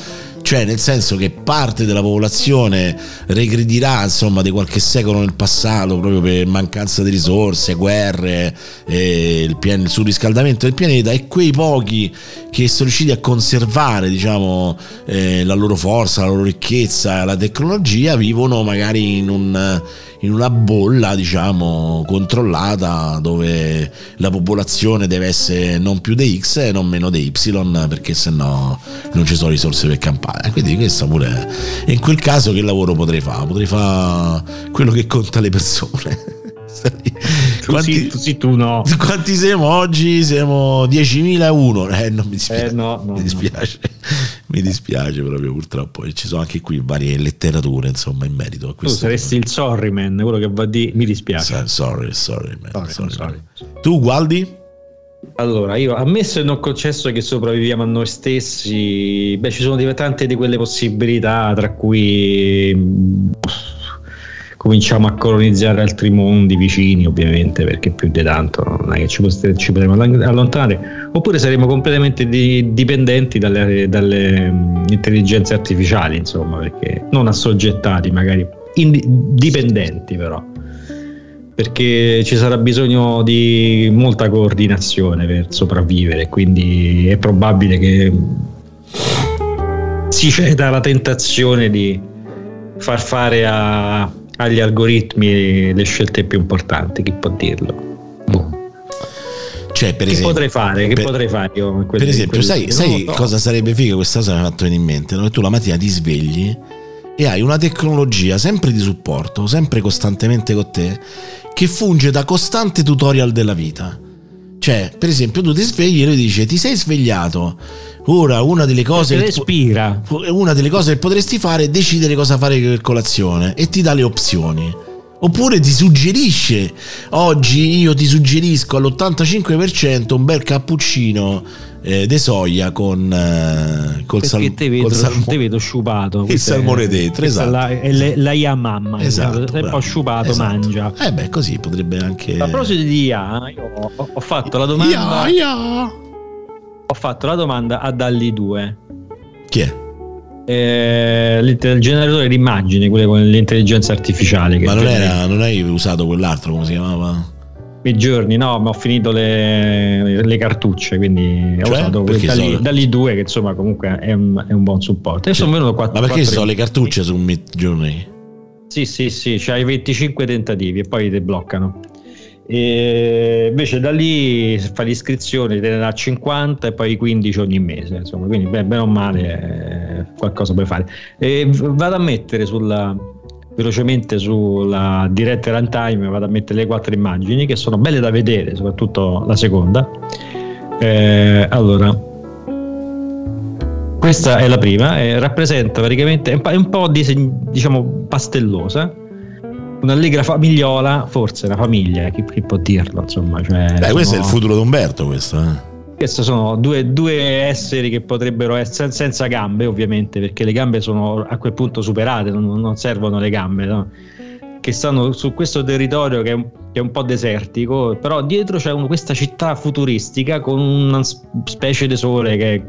Cioè, nel senso che parte della popolazione regredirà insomma di qualche secolo nel passato proprio per mancanza di risorse, guerre, il, il surriscaldamento del pianeta e quei pochi che sono riusciti a conservare diciamo eh, la loro forza, la loro ricchezza, la tecnologia vivono magari in un in una bolla, diciamo, controllata dove la popolazione deve essere non più di X e non meno di Y, perché sennò non ci sono risorse per campare. Quindi questo pure è. In quel caso che lavoro potrei fare? Potrei fare quello che conta le persone. *laughs* tu Quanti- sì, tu sì, tu no. *laughs* Quanti siamo oggi? Siamo 10.001. Eh, non mi dispiace. Eh, no, no, mi no. dispiace. mi dispiace proprio purtroppo. E ci sono anche qui varie letterature, insomma, in merito a Tu questo. saresti il sorry man, quello che va dire mi dispiace. So- Sorry, sorry, man, Sorry, sorry, sorry. Tu, Gualdi? Allora, io ammesso e non concesso che sopravviviamo a noi stessi, beh, ci sono di- tante di quelle possibilità, tra cui mh, cominciamo a colonizzare altri mondi vicini, ovviamente, perché più di tanto non è che ci, post- ci potremo allontanare, oppure saremo completamente di- dipendenti dalle, dalle, intelligenze artificiali, insomma, perché non assoggettati, magari indi- dipendenti però. Perché ci sarà bisogno di molta coordinazione per sopravvivere, quindi è probabile che si ceda alla tentazione di far fare a- agli algoritmi le scelte più importanti, chi può dirlo? Boh. Cioè, per Che esempio, potrei fare? Che per- potrei fare io? in quelle- Per esempio, sai, sai so. cosa sarebbe figo? Questa cosa mi ha fatto venire in mente. no? Che tu la mattina ti svegli e hai una tecnologia sempre di supporto, sempre costantemente con te, che funge da costante tutorial della vita. Cioè, per esempio, tu ti svegli e lui dice: Ti sei svegliato. Ora una delle cose. Che respira. una delle cose che potresti fare è decidere cosa fare per colazione e ti dà le opzioni. Oppure ti suggerisce, oggi io ti suggerisco all'85% un bel cappuccino eh, de soia con, eh, col, Perché sal- te vedo, col salmo- te vedo sciupato. il salmone dentro, esatto. La, è le- la IA mamma. Esatto, sei un bravo. po' sciupato, Esatto. mangia. Eh beh, così potrebbe anche... A proposito di IA, io ho, ho fatto la domanda. Ya, ya. Ho fatto la domanda a Dalli 2. Chi è? Eh, il generatore di immagini, quelle con l'intelligenza artificiale. Che Ma non, era, non hai usato quell'altro, come si chiamava? i giorni, no, ma ho finito le, le cartucce, quindi ho Cioè? usato Perché Dalli, sono- Dalli 2, che insomma comunque è un, è un buon supporto. E sono venuto Ma 4 perché ci sono le cartucce su Mid Journey? Sì, sì, sì, c'hai 25 tentativi e poi ti bloccano. E invece da lì fai l'iscrizione te ne dà 50 e poi 15 ogni mese, insomma, quindi beh, bene o male eh, qualcosa puoi fare. E vado a mettere sulla velocemente sulla diretta runtime vado a mettere le quattro immagini che sono belle da vedere, soprattutto la seconda. Eh, allora, questa è la prima, e rappresenta praticamente è un po', diseg- diciamo pastellosa. Un'allegra famigliola, forse una famiglia, chi, chi può dirlo? Insomma, cioè, Beh, questo è il sono- futuro di Umberto, questo. Eh. questi sono due, due esseri che potrebbero essere senza gambe, ovviamente, perché le gambe sono a quel punto superate, non, non servono le gambe, no? che stanno su questo territorio che è, un, che è un po' desertico, però dietro c'è un- questa città futuristica con una specie di sole che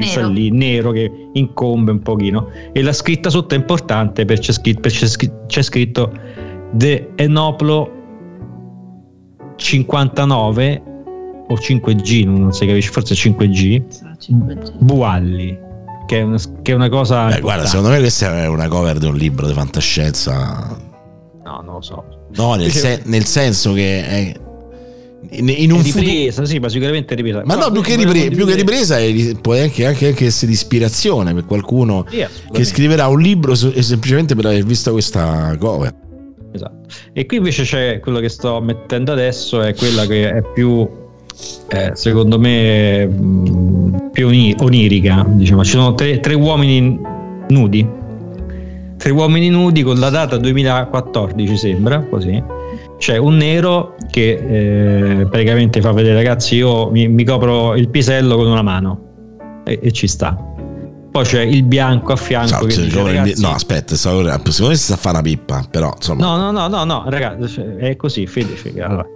sta lì, nero, che incombe un pochino. E la scritta sotto è importante perché c'è scritto, scri- c'è scritto The Enoplo 59 o 5G, non si capisce, forse 5G, Bualli, che è una, che è una cosa... Beh, guarda, secondo me questa è una cover di un libro di fantascienza. No, non lo so. No, nel, sen- *laughs* nel senso che è in, un È futuro. ripresa, sì, ma sicuramente è ripresa. Ma no, più che, volevo ripre- più che ripresa può anche, anche, anche essere di ispirazione per qualcuno Sì, che scriverà un libro semplicemente per aver visto questa cover. Esatto. E qui invece c'è quello che sto mettendo adesso, è quella che è più, eh, secondo me, mh, più oni- onirica. Diciamo. Ci sono tre, tre uomini nudi, tre uomini nudi con la data 2014 sembra, così. C'è un nero che eh, praticamente fa vedere ragazzi io mi, mi copro il pisello con una mano e, e ci sta. Poi c'è il bianco a fianco So, che cioè, dice, "Ragazzi, no, aspetta, secondo me si sta a fare una pippa, però insomma. No, no, no, no, no, ragazzi, è così, fede, fede, allora.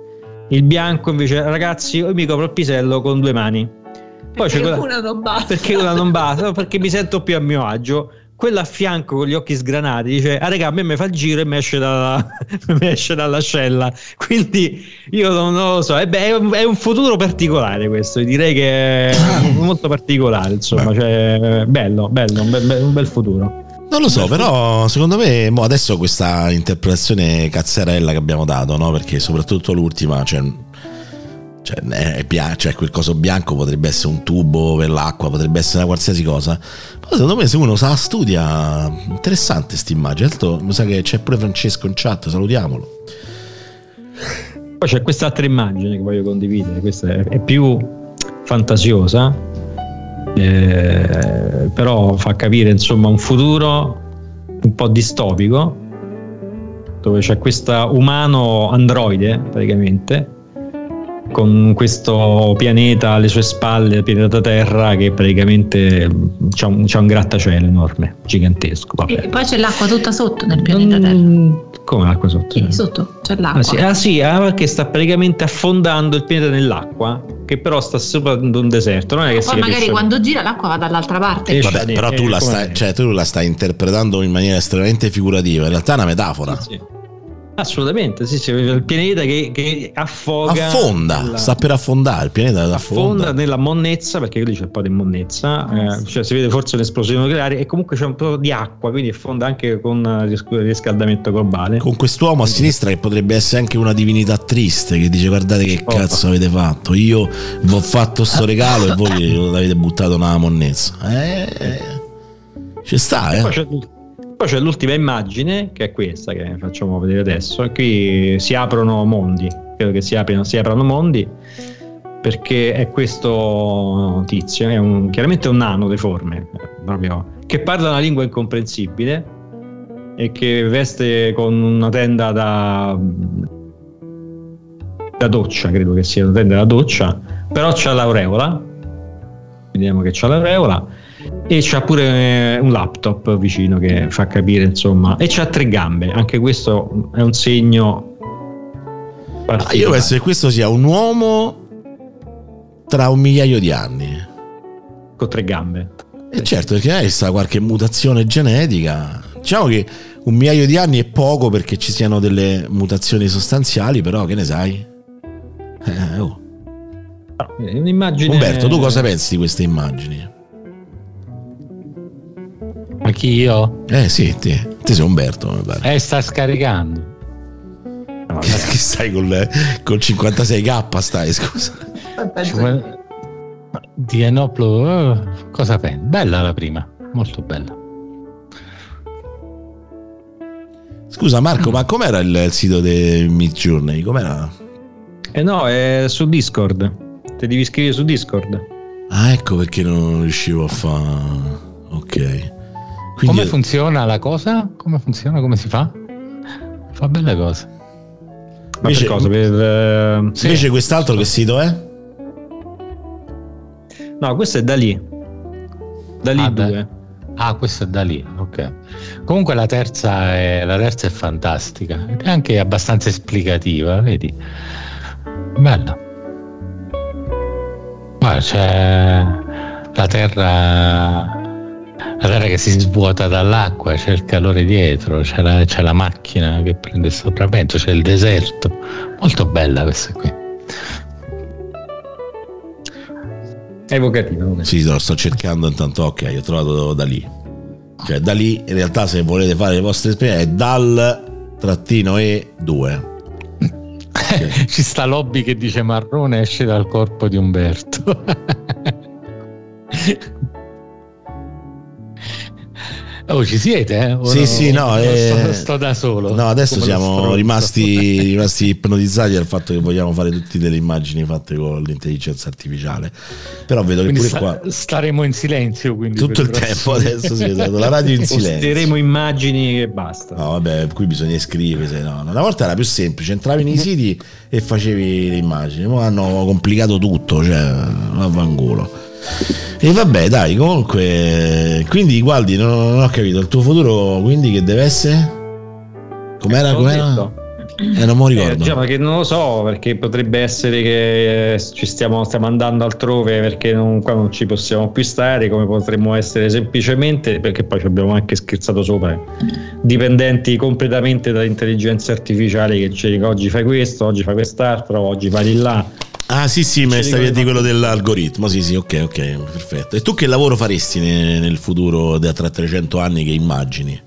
Il bianco invece, ragazzi, io mi copro il pisello con due mani. Poi c'è Perché quella, una non basta. perché una non basta, perché mi sento più a mio agio. Quella a fianco con gli occhi sgranati dice: Ah, raga, a me mi fa il giro e mi esce dalla, *laughs* mi esce dall'ascella. Quindi io non, non lo so. Eh beh, è, un, è un futuro particolare questo. Direi che è molto particolare. Insomma, cioè, bello, bello, un bel, un bel futuro. Non lo so, però secondo me mo adesso questa interpretazione cazzarella che abbiamo dato, no? Perché soprattutto l'ultima, cioè, cioè, è bia- cioè, quel coso bianco potrebbe essere un tubo per l'acqua, potrebbe essere una qualsiasi cosa. Però secondo me se uno sa studia, interessante sta immagine. Mi sa che c'è pure Francesco in chat, salutiamolo. Poi c'è quest'altra immagine che voglio condividere, questa è, è più fantasiosa, eh, però fa capire insomma un futuro un po' distopico, dove c'è questo umano androide praticamente con questo pianeta alle sue spalle, il pianeta Terra, che praticamente c'ha un, c'ha un grattacielo enorme, gigantesco. Vabbè. E poi c'è l'acqua tutta sotto nel pianeta Terra. Mm, Come l'acqua sotto? Sì, sotto c'è l'acqua. Ah sì, ah, sì, ah, perché sta praticamente affondando il pianeta nell'acqua, che però sta sopra un deserto. Non è che si Poi magari capisce. quando gira l'acqua va dall'altra parte. Eh, Vabbè, però eh, tu la, stai, cioè, tu la stai interpretando in maniera estremamente figurativa. In realtà è una metafora. Sì. Assolutamente, sì, sì, il pianeta che, che affoga. Affonda, nella- sta per affondare. Il pianeta affonda affonda. nella monnezza perché lì c'è un po' di monnezza eh, cioè si vede forse un'esplosione nucleare e comunque c'è un po' di acqua quindi affonda anche con eh, ris- riscaldamento globale Con quest'uomo a sinistra che potrebbe essere anche una divinità triste che dice guardate che Oh. cazzo avete fatto. Io vi ho fatto sto regalo e voi *laughs* l'avete buttato nella monnezza. Eh, ci sta, eh. Poi c'è l'ultima immagine che è questa che facciamo vedere adesso qui si aprono mondi credo che si, aprino, si aprano mondi perché è questo tizio è un, chiaramente un nano deforme proprio, che parla una lingua incomprensibile e che veste con una tenda da da doccia, credo che sia una tenda da doccia, però c'ha l'aureola, vediamo che c'ha l'aureola e c'ha pure eh, un laptop vicino che fa capire insomma e c'ha tre gambe, anche questo è un segno Ah, io penso che questo sia un uomo tra un migliaio di anni. con tre gambe. E certo, perché magari sta qualche mutazione genetica. Diciamo che un migliaio di anni è poco perché ci siano delle mutazioni sostanziali, però che ne sai? Eh, oh. È un'immagine Umberto, tu cosa pensi di queste immagini? Ma chi io? Eh sì, te, te sei Umberto, mi pare. Eh, sta scaricando. No, Che stai col, col 56k stai, scusa. Di Enoplo, eh, cosa pensi? Bella la prima, molto bella. Scusa Marco, ma com'era il, il sito di Mid Journey? Com'era? Eh no, è su Discord. Ti devi iscrivere su Discord. Ah, ecco perché non riuscivo a fare. Ok. Quindi Come funziona la cosa? Come funziona? Come si fa? Fa belle cose. Ma Invece- per cosa? Per, eh, Sì. invece quest'altro che sito è? No, questo è da lì. Da lì Ah, da- due. Ah, questo è da lì, ok. Comunque la terza è, la terza è fantastica, è anche abbastanza esplicativa, vedi? Bella. Guarda, c'è la terra, la terra che si svuota dall'acqua, c'è il calore dietro, c'è la, c'è la macchina che prende il sopravvento, c'è il deserto. Molto bella questa qui. È? Sì, lo sto cercando intanto. Ok, ho trovato da lì. Cioè, da lì, in realtà, se volete fare le vostre esperienze, è dal trattino E2. *laughs* Ci sta Lobby che dice marrone esce dal corpo di Umberto. *laughs* Oh, ci siete? Eh? O Sì, sì, no, *laughs* eh, sto, da solo. No, adesso siamo rimasti, *laughs* rimasti ipnotizzati dal fatto che vogliamo fare tutte delle immagini fatte con l'intelligenza artificiale. Però vedo che Quindi pure sta- qua staremo in silenzio. Quindi tutto il tempo adesso si vede la radio in *laughs* silenzio. Posteremo immagini e basta. No, vabbè, qui bisogna iscriversi. No. Una volta era più semplice, entravi nei siti e facevi le immagini. Ora hanno complicato tutto, cioè, vaffanculo. E vabbè, dai, comunque. Quindi, guardi, non, non ho capito. Il tuo futuro, quindi, che deve essere? Com'era? L'ho Com'era? Eh, non mi Eh, ricordo. diciamo che non lo so perché potrebbe essere che eh, ci stiamo, stiamo andando altrove perché non, qua non ci possiamo più stare come potremmo essere semplicemente perché poi ci abbiamo anche scherzato sopra dipendenti completamente dall'intelligenza artificiale che ci dice oggi fai questo oggi fai quest'altro oggi vai di là Ah, sì, sì, ma stavi dire quello dell'algoritmo. Sì, sì, ok, ok, perfetto. E tu che lavoro faresti ne- nel futuro da tra 300 anni che immagini?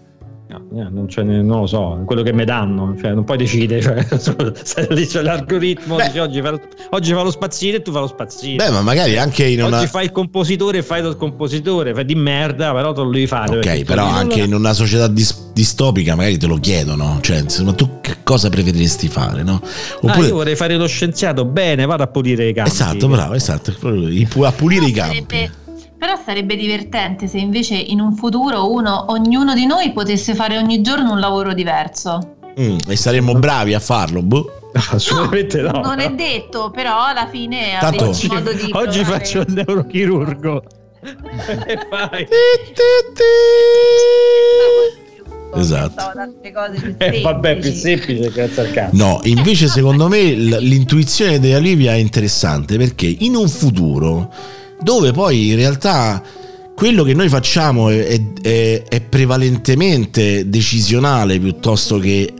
No, eh, non, non, lo so, quello che mi danno, cioè, non puoi decidere, cioè, *laughs* lì c'è l'algoritmo, dice, oggi, fa, oggi fa lo spazzino e tu fai lo spazzino. Beh, ma magari anche in una... Oggi fai il compositore e fai il compositore, fai di merda, però te lo devi fare. Ok, però anche in una società dis- distopica magari te lo chiedono, cioè, insomma, tu che cosa preferiresti fare, no? Ah, Oppure... Ah, io vorrei fare lo scienziato, bene, vado a pulire i campi. Esatto, bravo, esatto, a pulire i campi. Sarebbe però sarebbe divertente se invece in un futuro uno, ognuno di noi potesse fare ogni giorno un lavoro diverso. Mm, e saremmo bravi a farlo, boh. Assolutamente no. Non è detto, però alla fine Tanto, oggi, modo di oggi faccio il neurochirurgo. e fai. Esatto. Eh, vabbè, più semplice grazie al cazzo. No, invece secondo me l'intuizione di Olivia è interessante perché in un futuro dove poi in realtà quello che noi facciamo è, è, è, prevalentemente decisionale piuttosto che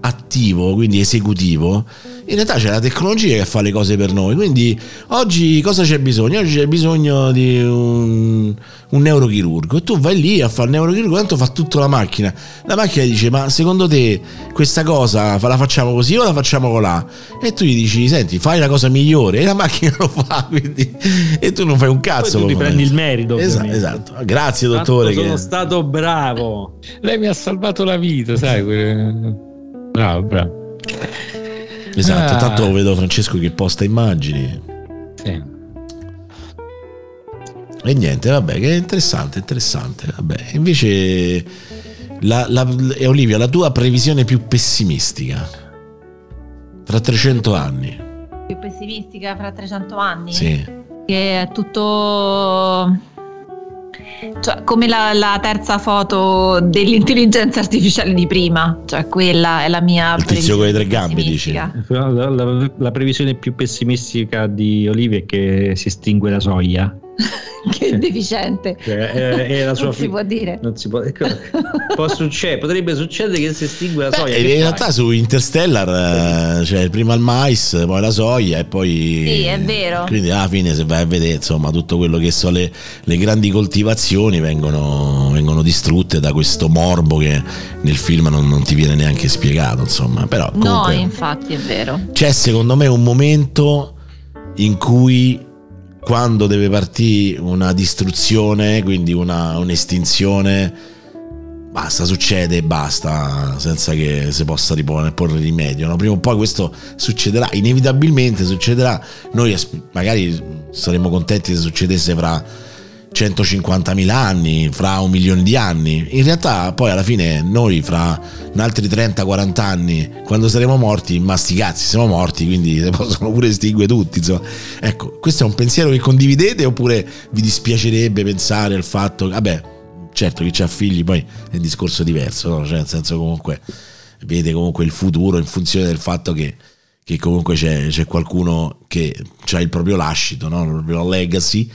attivo, quindi esecutivo in realtà c'è la tecnologia che fa le cose per noi. Quindi oggi cosa c'è bisogno? Oggi c'è bisogno di un, un neurochirurgo. E tu vai lì a fare il neurochirurgo, tanto fa tutta la macchina. La macchina dice: Ma secondo te questa cosa la facciamo così o la facciamo colà? E tu gli dici: Senti, fai la cosa migliore. E la macchina lo fa. *laughs* Quindi, e tu non fai un cazzo. Poi tu ti prendi il merito. Esatto, esatto. Grazie, dottore. Tanto sono che... stato bravo. Lei mi ha salvato la vita, sai? *laughs* Bravo, bravo. Esatto, ah. tanto vedo Francesco che posta immagini. Sì. E niente, vabbè, che è interessante, interessante. Vabbè. Invece, la, la, Olivia, la tua previsione più pessimistica? Fra 300 anni. Più pessimistica fra 300 anni? Sì. Che è tutto cioè, come la, la, terza foto dell'intelligenza artificiale di prima, cioè quella è la mia Il tizio con le tre gambe, dici? La, la, la, previsione più pessimistica di Olivia è che si estingue la soia. *laughs* che è deficiente. Cioè, è, è la sua non fi- si può dire. Non si può, ecco, può succedere, potrebbe succedere che si estingue la Beh, soia. in fai? realtà su Interstellar eh, cioè prima il mais, poi la soia e poi... Sì, è vero. Quindi alla fine se vai a vedere insomma tutto quello che sono le, le grandi coltivazioni vengono, vengono, distrutte da questo morbo che nel film non, non ti viene neanche spiegato insomma. Però, comunque, no, infatti è vero. C'è secondo me un momento in cui quando deve partire una distruzione, quindi una, un'estinzione, basta, succede e basta, senza che si possa riporre, porre rimedio. No? Prima o poi questo succederà, inevitabilmente succederà. Noi magari saremmo contenti se succedesse fra 150.000 anni, fra un milione di anni. In realtà poi alla fine noi fra altri 30-40 anni, quando saremo morti, ma sti cazzi, siamo morti, quindi possono pure estinguere tutti. Insomma. Ecco, questo è un pensiero che condividete oppure vi dispiacerebbe pensare al fatto, vabbè, certo chi ha figli poi è un discorso diverso, no? cioè nel senso comunque vede comunque il futuro in funzione del fatto che che comunque c'è, c'è qualcuno che ha il proprio lascito, no? il proprio legacy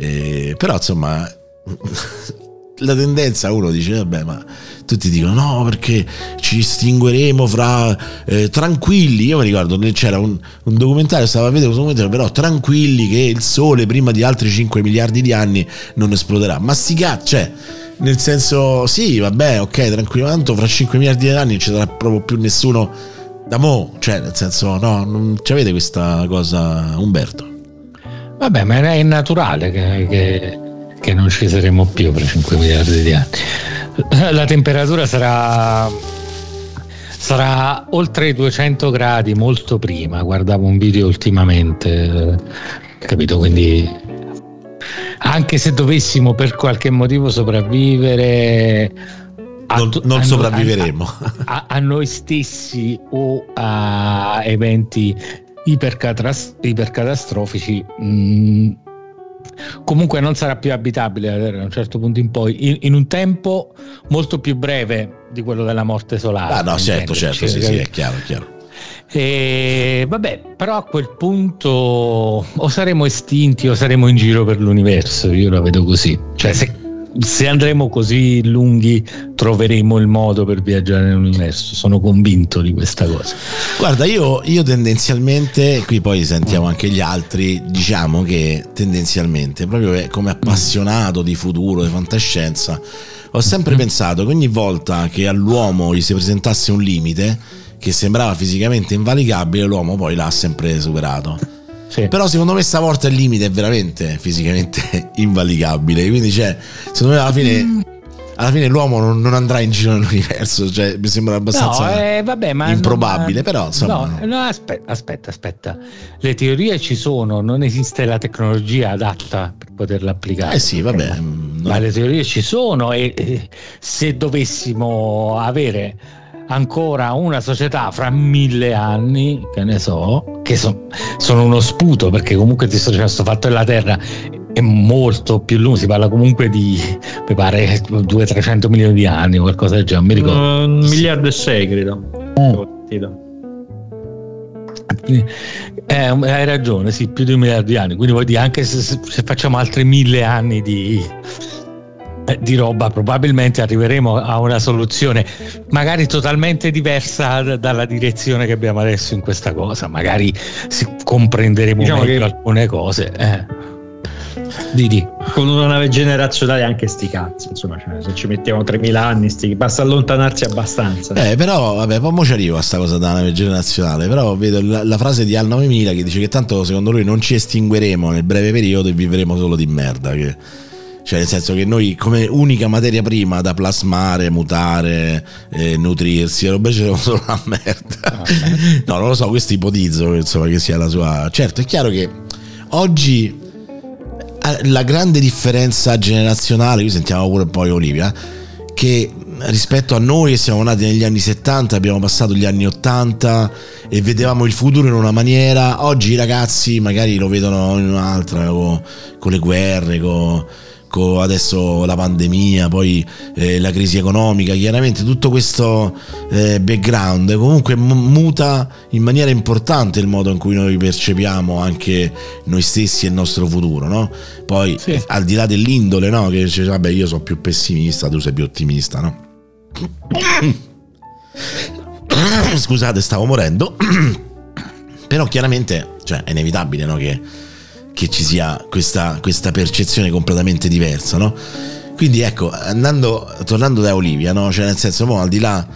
eh, però insomma *laughs* la tendenza uno dice vabbè ma tutti dicono no perché ci estingueremo fra eh, tranquilli. Io mi ricordo c'era un, un documentario stavo a vedere un documentario però tranquilli che il sole prima di altri 5 miliardi di anni non esploderà. Ma sti cazzo cioè nel senso sì vabbè ok tranquillo tanto fra 5 miliardi di anni non ci sarà proprio più nessuno da mo cioè nel senso no non ci avete questa cosa Umberto Vabbè, ma è naturale che, che, che non ci saremo più per 5 miliardi di anni. La temperatura sarà sarà oltre i 200 gradi molto prima. Guardavo un video ultimamente, capito? Quindi anche se dovessimo per qualche motivo sopravvivere, non, non a sopravviveremo a, a, a, noi stessi o a eventi ipercatastrofici mh, mm, comunque non sarà più abitabile da un certo punto in poi in, in, un tempo molto più breve di quello della morte solare ah no certo certo sì, sì, è chiaro, è chiaro. E, vabbè, però a quel punto o saremo estinti o saremo in giro per l'universo, io la vedo così. Cioè, se se andremo così lunghi troveremo il modo per viaggiare nell'universo, sono convinto di questa cosa. Guarda, io, io tendenzialmente, qui poi sentiamo anche gli altri, diciamo che tendenzialmente, proprio come appassionato di futuro, di fantascienza, ho sempre pensato che ogni volta che all'uomo gli si presentasse un limite che sembrava fisicamente invalicabile, l'uomo poi l'ha sempre superato. Sì. Però secondo me stavolta il limite è veramente fisicamente *laughs* invalicabile. Quindi, cioè, secondo me alla fine. Mm. Alla fine l'uomo non, non, andrà in giro nell'universo, cioè, mi sembra abbastanza no, eh, vabbè, improbabile, non, però insomma... No, no, aspetta, aspetta, aspetta. Le teorie ci sono, non esiste la tecnologia adatta per poterla applicare. Eh sì, vabbè. Ma le teorie ci sono e, e se dovessimo avere ancora una società fra mille anni, che ne so, che so, sono uno sputo perché comunque questo fatto della Terra è molto più lungo, si parla comunque di, mi pare, 200-300 milioni di anni o qualcosa del genere, mi ricordo. Un miliardo e sei, credo. Mm. Eh, hai ragione, sì, più di un miliardo di anni, quindi vuol dire anche se, se facciamo altri mille anni di, di roba, probabilmente arriveremo a una soluzione magari totalmente diversa dalla direzione che abbiamo adesso in questa cosa. Magari comprenderemo diciamo meglio che... alcune cose. Eh. Didi. Con una nave generazionale anche sti cazzi, insomma, cioè, se ci mettiamo 3000 anni, sti, basta allontanarsi abbastanza. Eh, però, vabbè, poi mo ci arrivo a sta cosa della nave generazionale, però vedo la, la frase di Al 9000 che dice che tanto secondo lui non ci estingueremo nel breve periodo e vivremo solo di merda, che cioè nel senso che noi come unica materia prima da plasmare, mutare, eh, nutrirsi, invece siamo solo la merda. *laughs* no, non lo so, questo ipotizzo insomma, che sia la sua... Certo, è chiaro che oggi eh, la grande differenza generazionale, qui sentiamo pure poi Olivia, che rispetto a noi che siamo nati negli anni 70, abbiamo passato gli anni 80 e vedevamo il futuro in una maniera, oggi i ragazzi magari lo vedono in un'altra, con, con le guerre, con con adesso la pandemia, poi eh, la crisi economica, chiaramente tutto questo eh, background comunque muta in maniera importante il modo in cui noi percepiamo anche noi stessi e il nostro futuro, no? Poi sì. al di là dell'indole, no? Che dice, vabbè, io sono più pessimista, tu sei più ottimista, no? *coughs* Scusate, stavo morendo. *coughs* Però chiaramente, cioè, è inevitabile, no? Che che ci sia questa, questa percezione completamente diversa, no? Quindi ecco, andando, tornando da Olivia, no? Cioè nel senso, mo, al di là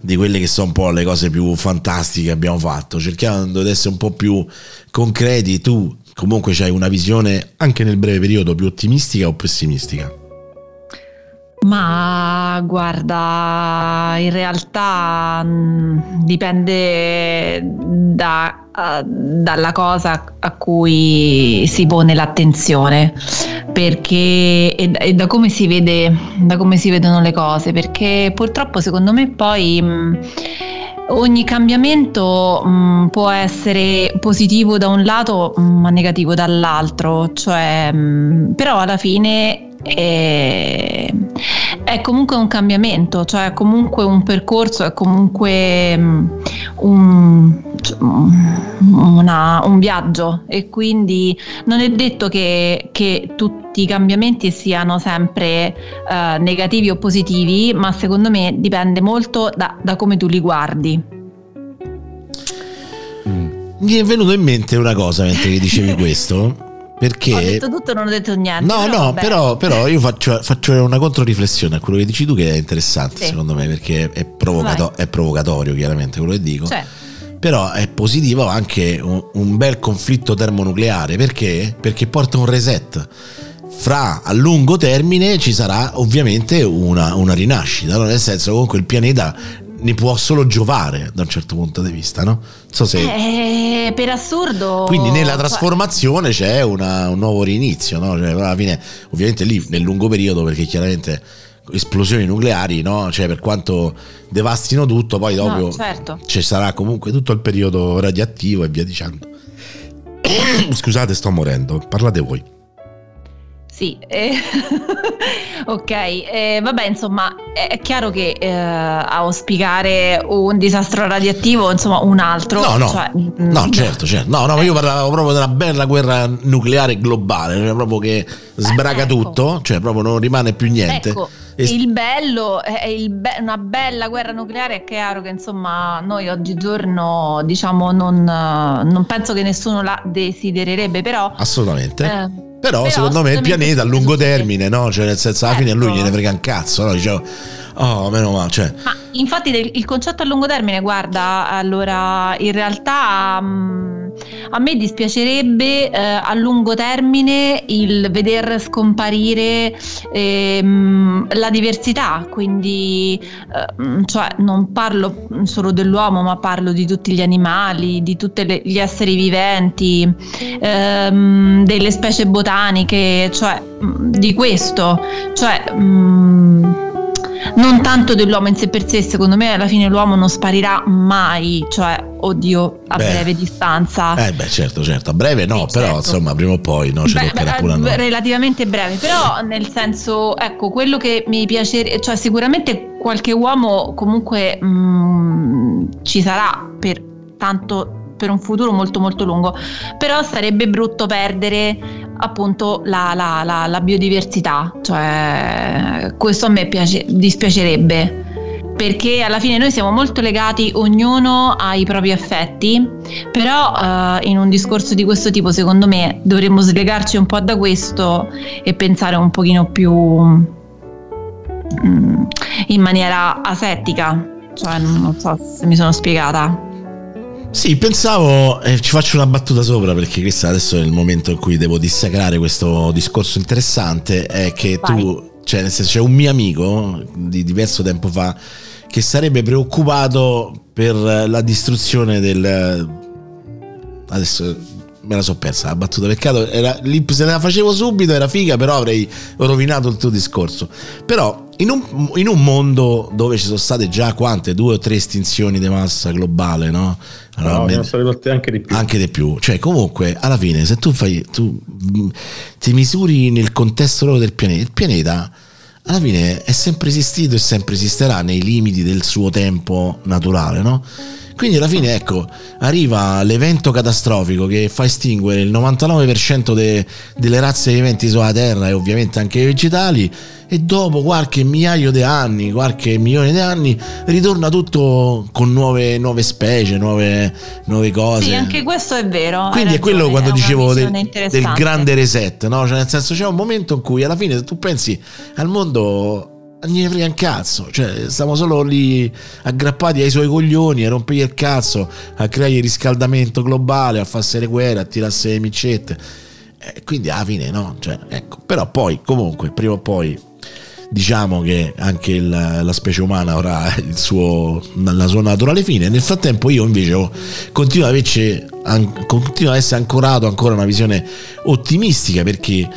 di quelle che sono un po' le cose più fantastiche che abbiamo fatto, cercando di essere un po' più concreti, tu comunque hai una visione anche nel breve periodo più ottimistica o pessimistica? Ma guarda, in realtà mh, mm, dipende da, uh, dalla cosa a cui si pone l'attenzione perché, e, e da, come si vede, da come si vedono le cose, perché purtroppo secondo me poi... Mh, mm, ogni cambiamento mh, mm, può essere positivo da un lato ma negativo dall'altro, cioè, mh, però alla fine è, è comunque un cambiamento, cioè è comunque un percorso, è comunque mm, un, una, un viaggio e quindi non è detto che, che tutti i cambiamenti siano sempre uh, negativi o positivi, ma secondo me dipende molto da, da come tu li guardi. Mi è venuto in mente una cosa mentre dicevi *laughs* questo perché... Ho detto tutto, non ho detto niente. No, però, no, però, però, io faccio, faccio, una controriflessione a quello che dici tu, che è interessante sì. secondo me, perché è, provocato, è, provocatorio, chiaramente quello che dico. Cioè. Però è positivo anche un, un bel conflitto termonucleare perché? Perché porta un reset fra a lungo termine ci sarà ovviamente una, una rinascita, no? nel senso comunque il pianeta ne può solo giovare da un certo punto di vista, no? So se... Eh, per assurdo. Quindi nella trasformazione c'è una, un nuovo rinizio, no? Cioè, alla fine, ovviamente lì nel lungo periodo, perché chiaramente esplosioni nucleari, no? Cioè, per quanto devastino tutto, poi dopo no, certo. ci sarà comunque tutto il periodo radioattivo e via dicendo. *coughs* Scusate, sto morendo, parlate voi. Sì, eh, *laughs* ok, eh, vabbè, insomma, è, chiaro che eh, a auspicare un disastro radioattivo, insomma, un altro. No, no, cioè, no, mm, certo, certo. No, no, ma io parlavo proprio della bella guerra nucleare globale, cioè proprio che sbraga ecco. tutto, cioè proprio non rimane più niente. Ecco, E- il bello è il be- una bella guerra nucleare. È chiaro che insomma noi oggigiorno diciamo non, eh, non penso che nessuno la desidererebbe, però Assolutamente. eh, Però, Però secondo me il pianeta a lungo termine, no? Cioè, nel senso, alla fine a lui Ecco. gliene frega un cazzo, no? Dicevo, oh, meno male, cioè, Ma infatti il concetto a lungo termine, guarda, allora in realtà mm, a me dispiacerebbe eh, a lungo termine il veder scomparire ehm, la diversità, quindi eh, mm, cioè, non parlo solo dell'uomo, ma parlo di tutti gli animali, di tutti gli esseri viventi, ehm, delle specie botaniche, cioè mm, di questo, cioè mm, non tanto dell'uomo in sé per sé, secondo me alla fine l'uomo non sparirà mai, cioè, oddio, a Beh. breve distanza. eh beh, certo, certo, a breve no, Sì, però certo. insomma, prima o poi no, ci Beh, toccherà beh, pure noi. relativamente breve, però nel senso, ecco, quello che mi piacerebbe, cioè sicuramente qualche uomo comunque mm, ci sarà per tanto per un futuro molto molto lungo, però sarebbe brutto perdere appunto la, la- la- la biodiversità, cioè questo a me piace- dispiacerebbe perché alla fine noi siamo molto legati ognuno ai propri affetti, però eh, in un discorso di questo tipo secondo me dovremmo slegarci un po' da questo e pensare un pochino più mm, in maniera asettica, cioè non so se mi sono spiegata. Sì, pensavo, eh, ci faccio una battuta sopra perché questo adesso è il momento in cui devo dissacrare questo discorso interessante, è che tu, cioè nel senso c'è un mio amico di diverso tempo fa che sarebbe preoccupato per la distruzione del... Adesso me la so persa la battuta, peccato, era, se la facevo subito era figa, però avrei rovinato il tuo discorso. Però in un, in un mondo dove ci sono state già quante, due o tre estinzioni di massa globale, no? Allora, No, me- sono volte anche di più. anche di più. Cioè, comunque, alla fine, se tu fai, tu mh, ti misuri nel contesto proprio del pianeta, il pianeta alla fine è sempre esistito e sempre esisterà nei limiti del suo tempo naturale, no? Quindi alla fine, ecco, arriva l'evento catastrofico che fa estinguere il 99% de- delle razze viventi sulla Terra e ovviamente anche i vegetali e dopo qualche migliaio di anni, qualche milione di anni, ritorna tutto con nuove, nuove specie, nuove, nuove cose. Sì, anche questo è vero. Quindi è quello ragione, quando è dicevo del, del grande reset, no? Cioè, nel senso, c'è un momento in cui alla fine, se tu pensi al mondo, gliene frega un cazzo. Cioè, stiamo solo lì aggrappati ai suoi coglioni a rompergli il cazzo, a creare il riscaldamento globale, a farsi le guerre, a tirarsi le micette. Eh, quindi alla fine, no? Cioè, ecco. Però poi, comunque, prima o poi. Diciamo che anche il- la specie umana avrà suo, la sua naturale fine. Nel frattempo, io invece continuo, ad an- continuo ad essere ancorato ancora a una visione ottimistica perché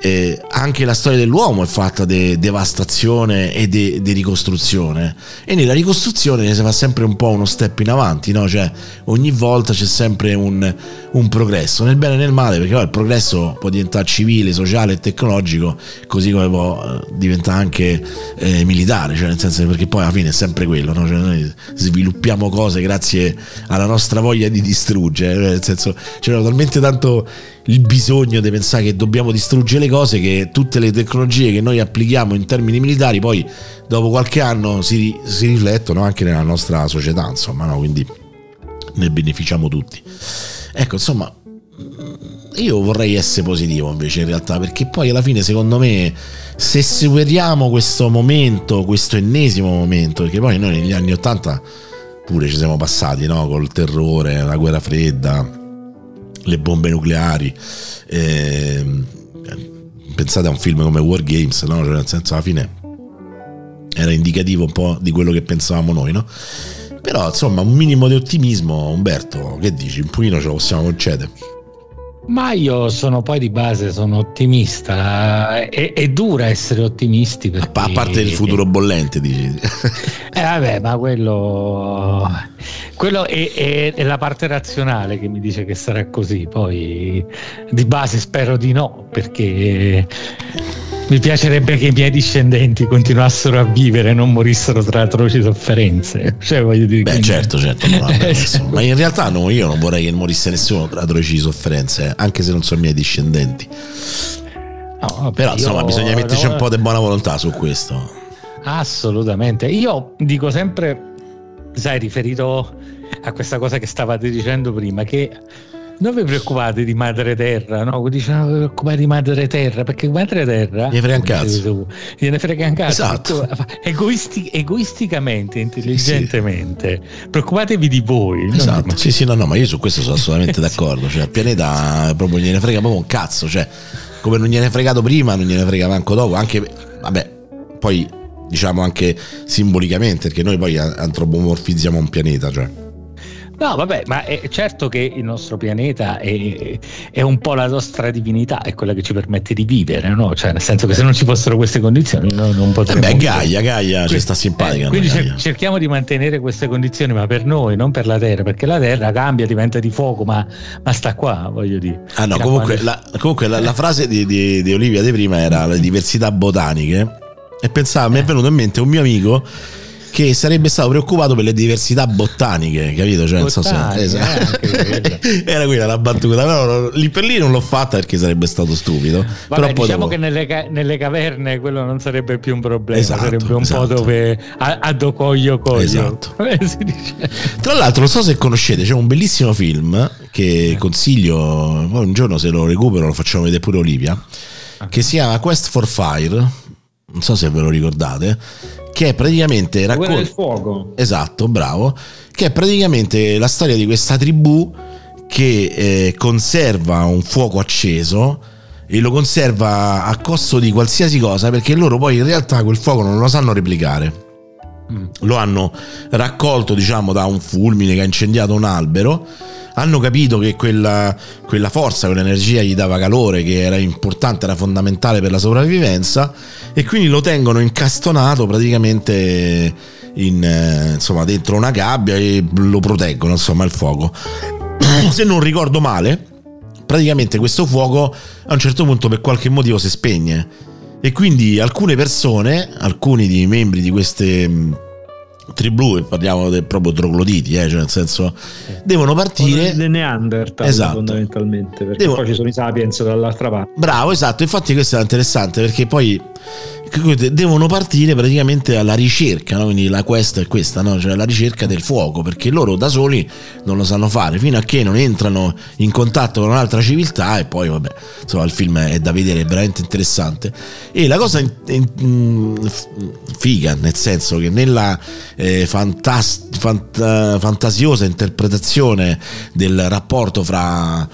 eh, anche la storia dell'uomo è fatta di devastazione e di ricostruzione e nella ricostruzione si fa sempre un po' uno step in avanti no? cioè ogni volta c'è sempre un, un progresso nel bene e nel male perché poi il progresso può diventare civile, sociale e tecnologico così come può eh, diventare anche eh, militare cioè nel senso perché poi alla fine è sempre quello no? cioè noi sviluppiamo cose grazie alla nostra voglia di distruggere cioè nel senso c'era talmente tanto il bisogno di pensare che dobbiamo distruggere le cose che tutte le tecnologie che noi applichiamo in termini militari poi dopo qualche anno si, si riflettono anche nella nostra società insomma no? quindi ne beneficiamo tutti ecco insomma io vorrei essere positivo invece in realtà perché poi alla fine secondo me se superiamo questo momento questo ennesimo momento perché poi noi negli anni 80 pure ci siamo passati no? col terrore la guerra fredda le bombe nucleari ehm, pensate a un film come War Games no? cioè, nel senso alla fine era indicativo un po' di quello che pensavamo noi no? però insomma un minimo di ottimismo Umberto che dici un pochino ce lo possiamo concedere Ma io sono poi di base, sono ottimista. È, è dura essere ottimisti. Perché... A parte il futuro bollente, dici. *laughs* Eh vabbè, ma quello, quello è, è, è, la parte razionale che mi dice che sarà così. Poi di base spero di no, perché mi piacerebbe che i miei discendenti continuassero a vivere e non morissero tra atroci sofferenze. Cioè, voglio dire, Beh, quindi... certo, certo, no, vabbè, *laughs* ma in realtà no, io non vorrei che morisse nessuno tra atroci sofferenze, anche se non sono i miei discendenti. No, vabbè, Però insomma, bisogna metterci no, un po' di buona volontà su questo. Assolutamente. Io dico sempre, sai, riferito a questa cosa che stavate dicendo prima, che non vi preoccupate di madre terra, no? Diciamo non vi preoccupate di madre terra, perché madre terra gliene frega un cazzo. gliene frega un cazzo. Esatto. Egoisti, egoisticamente, intelligentemente, sì. preoccupatevi di voi. Esatto, sì, sì, no, no, ma io su questo sono assolutamente *laughs* d'accordo. Cioè, il pianeta proprio gliene frega proprio un cazzo. Cioè, come non gliene fregato prima, non gliene frega manco dopo. Anche, vabbè, poi diciamo anche simbolicamente, perché noi poi antropomorfizziamo un pianeta, cioè No, vabbè, ma è certo che il nostro pianeta è, è, un po' la nostra divinità, è quella che ci permette di vivere, no? Cioè, nel senso che se non ci fossero queste condizioni noi non potremmo. Beh, Gaia, Gaia ci sta simpatica. Eh, quindi Gaia. cerchiamo di mantenere queste condizioni, ma per noi, non per la Terra, perché la Terra cambia, diventa di fuoco, ma, ma sta qua, voglio dire. Ah, no, comunque, quando... la, comunque la, la, frase di, di, di Olivia di prima era le diversità botaniche. E pensavo, mi è venuto in mente un mio amico che sarebbe stato preoccupato per le diversità botaniche, capito? Cioè, Botaniche, so esatto. eh, *laughs* era quella la battuta, però lì per lì non l'ho fatta perché sarebbe stato stupido. Vabbè, diciamo dopo... che nelle, nelle, caverne quello non sarebbe più un problema, esatto, sarebbe un esatto. po' dove a, a do coglio. Esatto. *laughs* Tra l'altro, non so se conoscete, c'è un bellissimo film che consiglio, poi un giorno se lo recupero lo facciamo vedere pure Olivia, che si chiama Quest for Fire. Non so se ve lo ricordate, che è praticamente racconta del fuoco. Esatto, bravo, che è praticamente la storia di questa tribù che eh, conserva un fuoco acceso e lo conserva a costo di qualsiasi cosa perché loro poi in realtà quel fuoco non lo sanno replicare. Mm. Lo hanno raccolto, diciamo, da un fulmine che ha incendiato un albero hanno capito che quella, quella forza, quell'energia gli dava calore, che era importante, era fondamentale per la sopravvivenza e quindi lo tengono incastonato praticamente in, eh, insomma, dentro una gabbia e lo proteggono, insomma, il fuoco. *clears throat* Se non ricordo male, praticamente questo fuoco a un certo punto per qualche motivo si spegne e quindi alcune persone, alcuni dei membri di queste tribù e parliamo del proprio trogloditi, eh, cioè nel senso devono partire dei Neanderthal esatto. fondamentalmente perché Devo... poi ci sono i sapiens dall'altra parte. Bravo, esatto, infatti questo è interessante perché poi devono partire praticamente alla ricerca, no? quindi la quest è questa, no? cioè la ricerca del fuoco, perché loro da soli non lo sanno fare fino a che non entrano in contatto con un'altra civiltà e poi vabbè, insomma il film è da vedere, è veramente interessante. E la cosa in, in, figa, nel senso che nella eh, fantast- fant- fantasiosa interpretazione del rapporto fra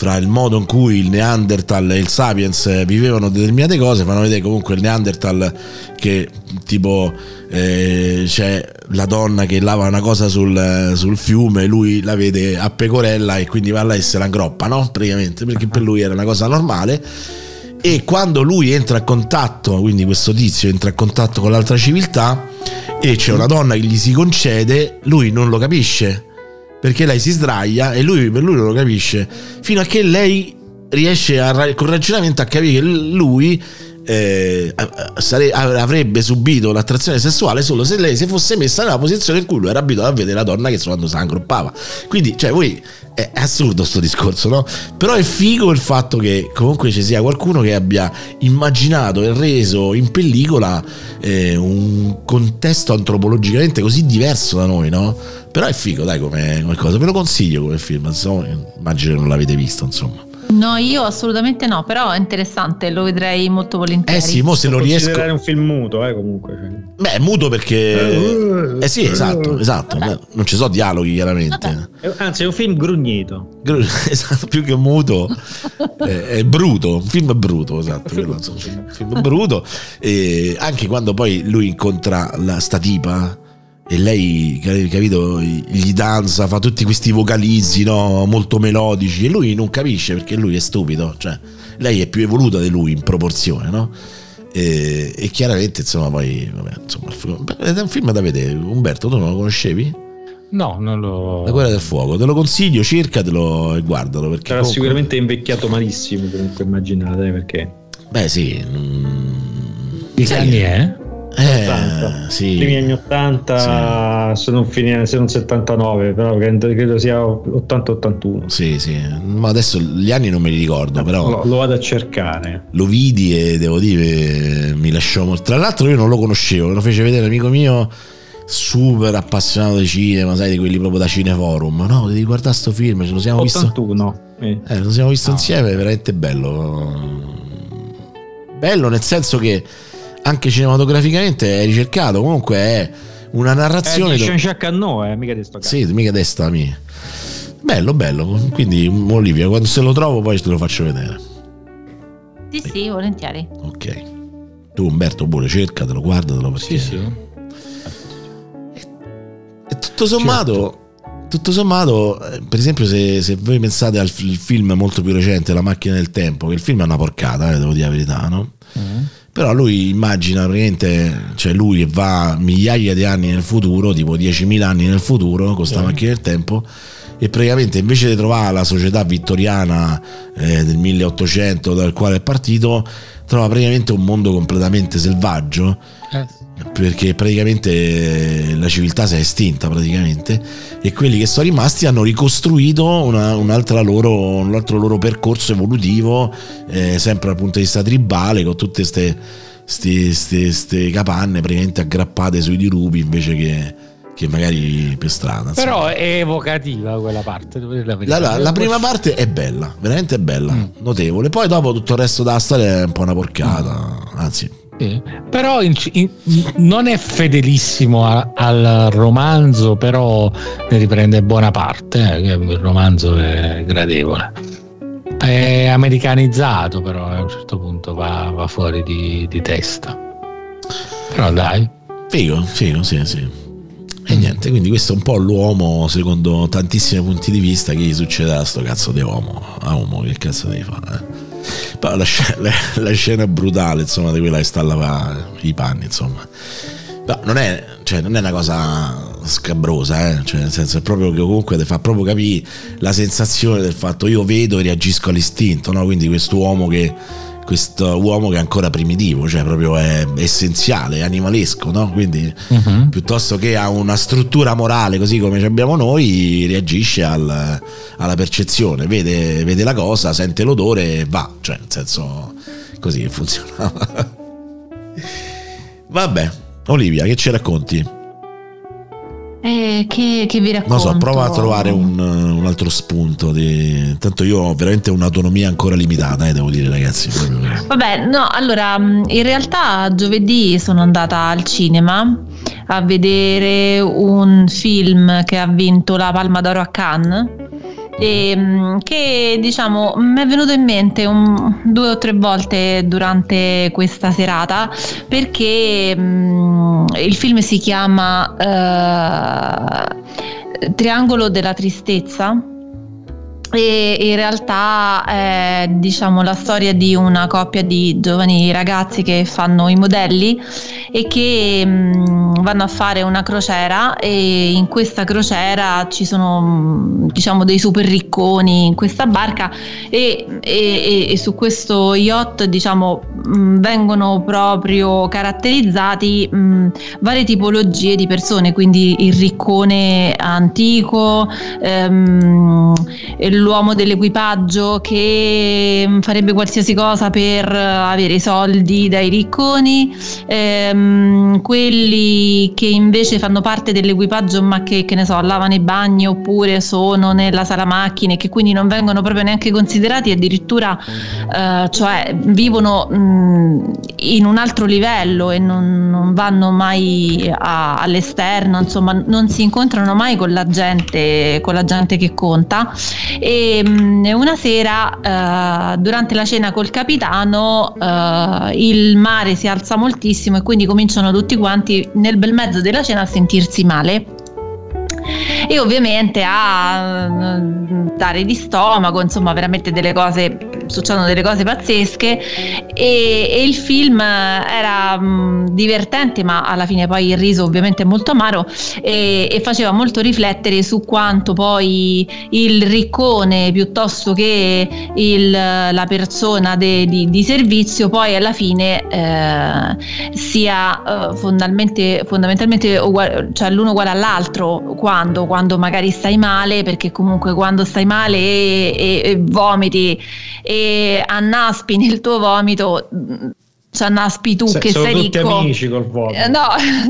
fra il modo in cui il Neanderthal e il Sapiens vivevano determinate cose, fanno vedere comunque il Neanderthal che tipo eh, c'è la donna che lava una cosa sul, sul, fiume, lui la vede a pecorella e quindi va là e se la groppa, no? Praticamente, perché per lui era una cosa normale. E quando lui entra a contatto, quindi questo tizio entra a contatto con l'altra civiltà e c'è una donna che gli si concede, lui non lo capisce perché lei si sdraia e lui per lui non lo capisce fino a che lei riesce a, con ragionamento a capire che lui eh, sare, avrebbe subito l'attrazione sessuale solo se lei si fosse messa nella posizione in cui lui era abituato a vedere la donna che quando si aggruppava quindi cioè voi è assurdo sto discorso no? però è figo il fatto che comunque ci sia qualcuno che abbia immaginato e reso in pellicola eh, un contesto antropologicamente così diverso da noi no? Però è figo dai come, come cosa ve lo consiglio come film insomma, immagino che non l'avete visto insomma No, io assolutamente no, però è interessante, lo vedrei molto volentieri. Eh sì, mo se lo riesco. È un film muto, eh, comunque. Cioè. Beh, muto perché. Eh sì, esatto, esatto. Vabbè. Non ci sono dialoghi, chiaramente. Vabbè. Anzi, è un film grugnito. *laughs* Esatto, più che muto, è, è bruto. Un film bruto, esatto. Quello, insomma, un film bruto. E anche quando poi lui incontra la sta tipa e lei, capito, gli danza, fa tutti questi vocalizzi no? molto melodici e lui non capisce perché lui è stupido, cioè lei è più evoluta di lui in proporzione, no? E, e chiaramente, insomma, poi, vabbè, insomma, è un film da vedere. Umberto, tu non lo conoscevi? No, non lo. La guerra del fuoco, te lo consiglio, cercatelo e guardalo. Perché Era comunque... sicuramente invecchiato malissimo, comunque immaginate perché. Beh, sì. Mm... Che anni è? Eh, 80. sì. primi anni 80 sì. se, non fine, se non 79 però credo sia 80-81 sì sì ma adesso gli anni non me li ricordo però lo, lo, vado a cercare lo vidi e devo dire mi lasciò molto tra l'altro io non lo conoscevo lo fece vedere amico mio super appassionato di cinema sai di quelli proprio da cineforum no devi guardare sto film ce lo siamo 81 visto eh. eh lo siamo visto no. insieme è veramente bello bello nel senso che anche cinematograficamente è ricercato, comunque è una narrazione... È di Jean-Jacques Cannot, eh, mica sto Sì, mica di sta mia. Bello, bello. Quindi Olivia, quando se lo trovo poi te lo faccio vedere. Sì, sì, volentieri. Ok. Tu Umberto pure cercatelo, guardatelo perché... Sì, sì. E tutto sommato... Certo. Tutto sommato, eh, per esempio, se, se, voi pensate al film molto più recente, La macchina del tempo, che il film è una porcata, eh, devo dire la verità, no? Mm però lui immagina praticamente, cioè lui va migliaia di anni nel futuro, tipo 10.000 anni nel futuro, con questa macchina del tempo, e praticamente invece di trovare la società vittoriana eh, del 1800 dal quale è partito, trova praticamente un mondo completamente selvaggio. Eh perché praticamente la civiltà si è estinta praticamente e quelli che sono rimasti hanno ricostruito una, loro, un altro loro percorso evolutivo eh, sempre dal punto di vista tribale con tutte queste capanne praticamente aggrappate sui dirupi invece che, che magari per strada però è evocativa quella parte la, la, la, la prima parte è bella veramente bella mm. notevole poi dopo tutto il resto della storia è un po' una porcata mm. anzi però in, in, non è fedelissimo a, al romanzo, però ne riprende buona parte, eh, il romanzo è gradevole. È americanizzato, però a un certo punto va, va fuori di, di, testa. Però dai. Figo, figo, sì, sì. E niente, quindi questo è un po' l'uomo, secondo tantissimi punti di vista, che gli succede a sto cazzo di uomo. A uomo, che cazzo devi fare? Eh? Però la scena, la scena brutale, insomma, di quella che sta a lavare i panni, insomma. Però non è, cioè, non è una cosa scabrosa, eh? cioè, nel senso è proprio che comunque ti fa proprio capire la sensazione del fatto io vedo e reagisco all'istinto, no? Quindi quest'uomo che questo uomo che è ancora primitivo, cioè proprio è essenziale, è animalesco, no? Quindi uh-huh. piuttosto che a una struttura morale così come abbiamo noi, reagisce al, alla percezione, vede, vede, la cosa, sente l'odore e va, cioè nel senso così funzionava. *laughs* Vabbè, Olivia, che ci racconti? Eh, che, che, vi racconto? Non so, prova a trovare un, un altro spunto. Di... Tanto io ho veramente un'autonomia ancora limitata, eh, devo dire, ragazzi. Vabbè, no, allora, in realtà giovedì sono andata al cinema a vedere un film che ha vinto la Palma d'Oro a Cannes e, ehm, che diciamo mi è venuto in mente un, due o tre volte durante questa serata perché um, il film si chiama uh, Triangolo della tristezza e in realtà è diciamo la storia di una coppia di giovani ragazzi che fanno i modelli e che mh, vanno a fare una crociera e in questa crociera ci sono diciamo dei super ricconi in questa barca e, e, e su questo yacht diciamo mh, vengono proprio caratterizzati mh, varie tipologie di persone quindi il riccone antico ehm, l'uomo dell'equipaggio che mm, farebbe qualsiasi cosa per avere i soldi dai ricconi, ehm, quelli che invece fanno parte dell'equipaggio ma che, che ne so, lavano i bagni oppure sono nella sala macchine che quindi non vengono proprio neanche considerati addirittura eh, cioè vivono mh, mm, in un altro livello e non, non vanno mai a, all'esterno, insomma non si incontrano mai con la gente, con la gente che conta. E mh, una sera, eh, durante la cena col capitano, eh, il mare si alza moltissimo e quindi cominciano tutti quanti nel bel mezzo della cena a sentirsi male. E ovviamente a mm, dare di stomaco, insomma veramente delle cose, succedono delle cose pazzesche e, e il film era mh, mm, divertente ma alla fine poi il riso ovviamente è molto amaro e, e, faceva molto riflettere su quanto poi il riccone piuttosto che il, la persona de, di, di, servizio poi alla fine eh, sia eh, fondamentalmente, fondamentalmente uguale, cioè l'uno uguale all'altro quando, quando magari stai male, perché comunque quando stai male e, e, e vomiti e annaspi nel tuo vomito ci annaspi tu Se, che sei ricco. amici col vomito. Eh, no,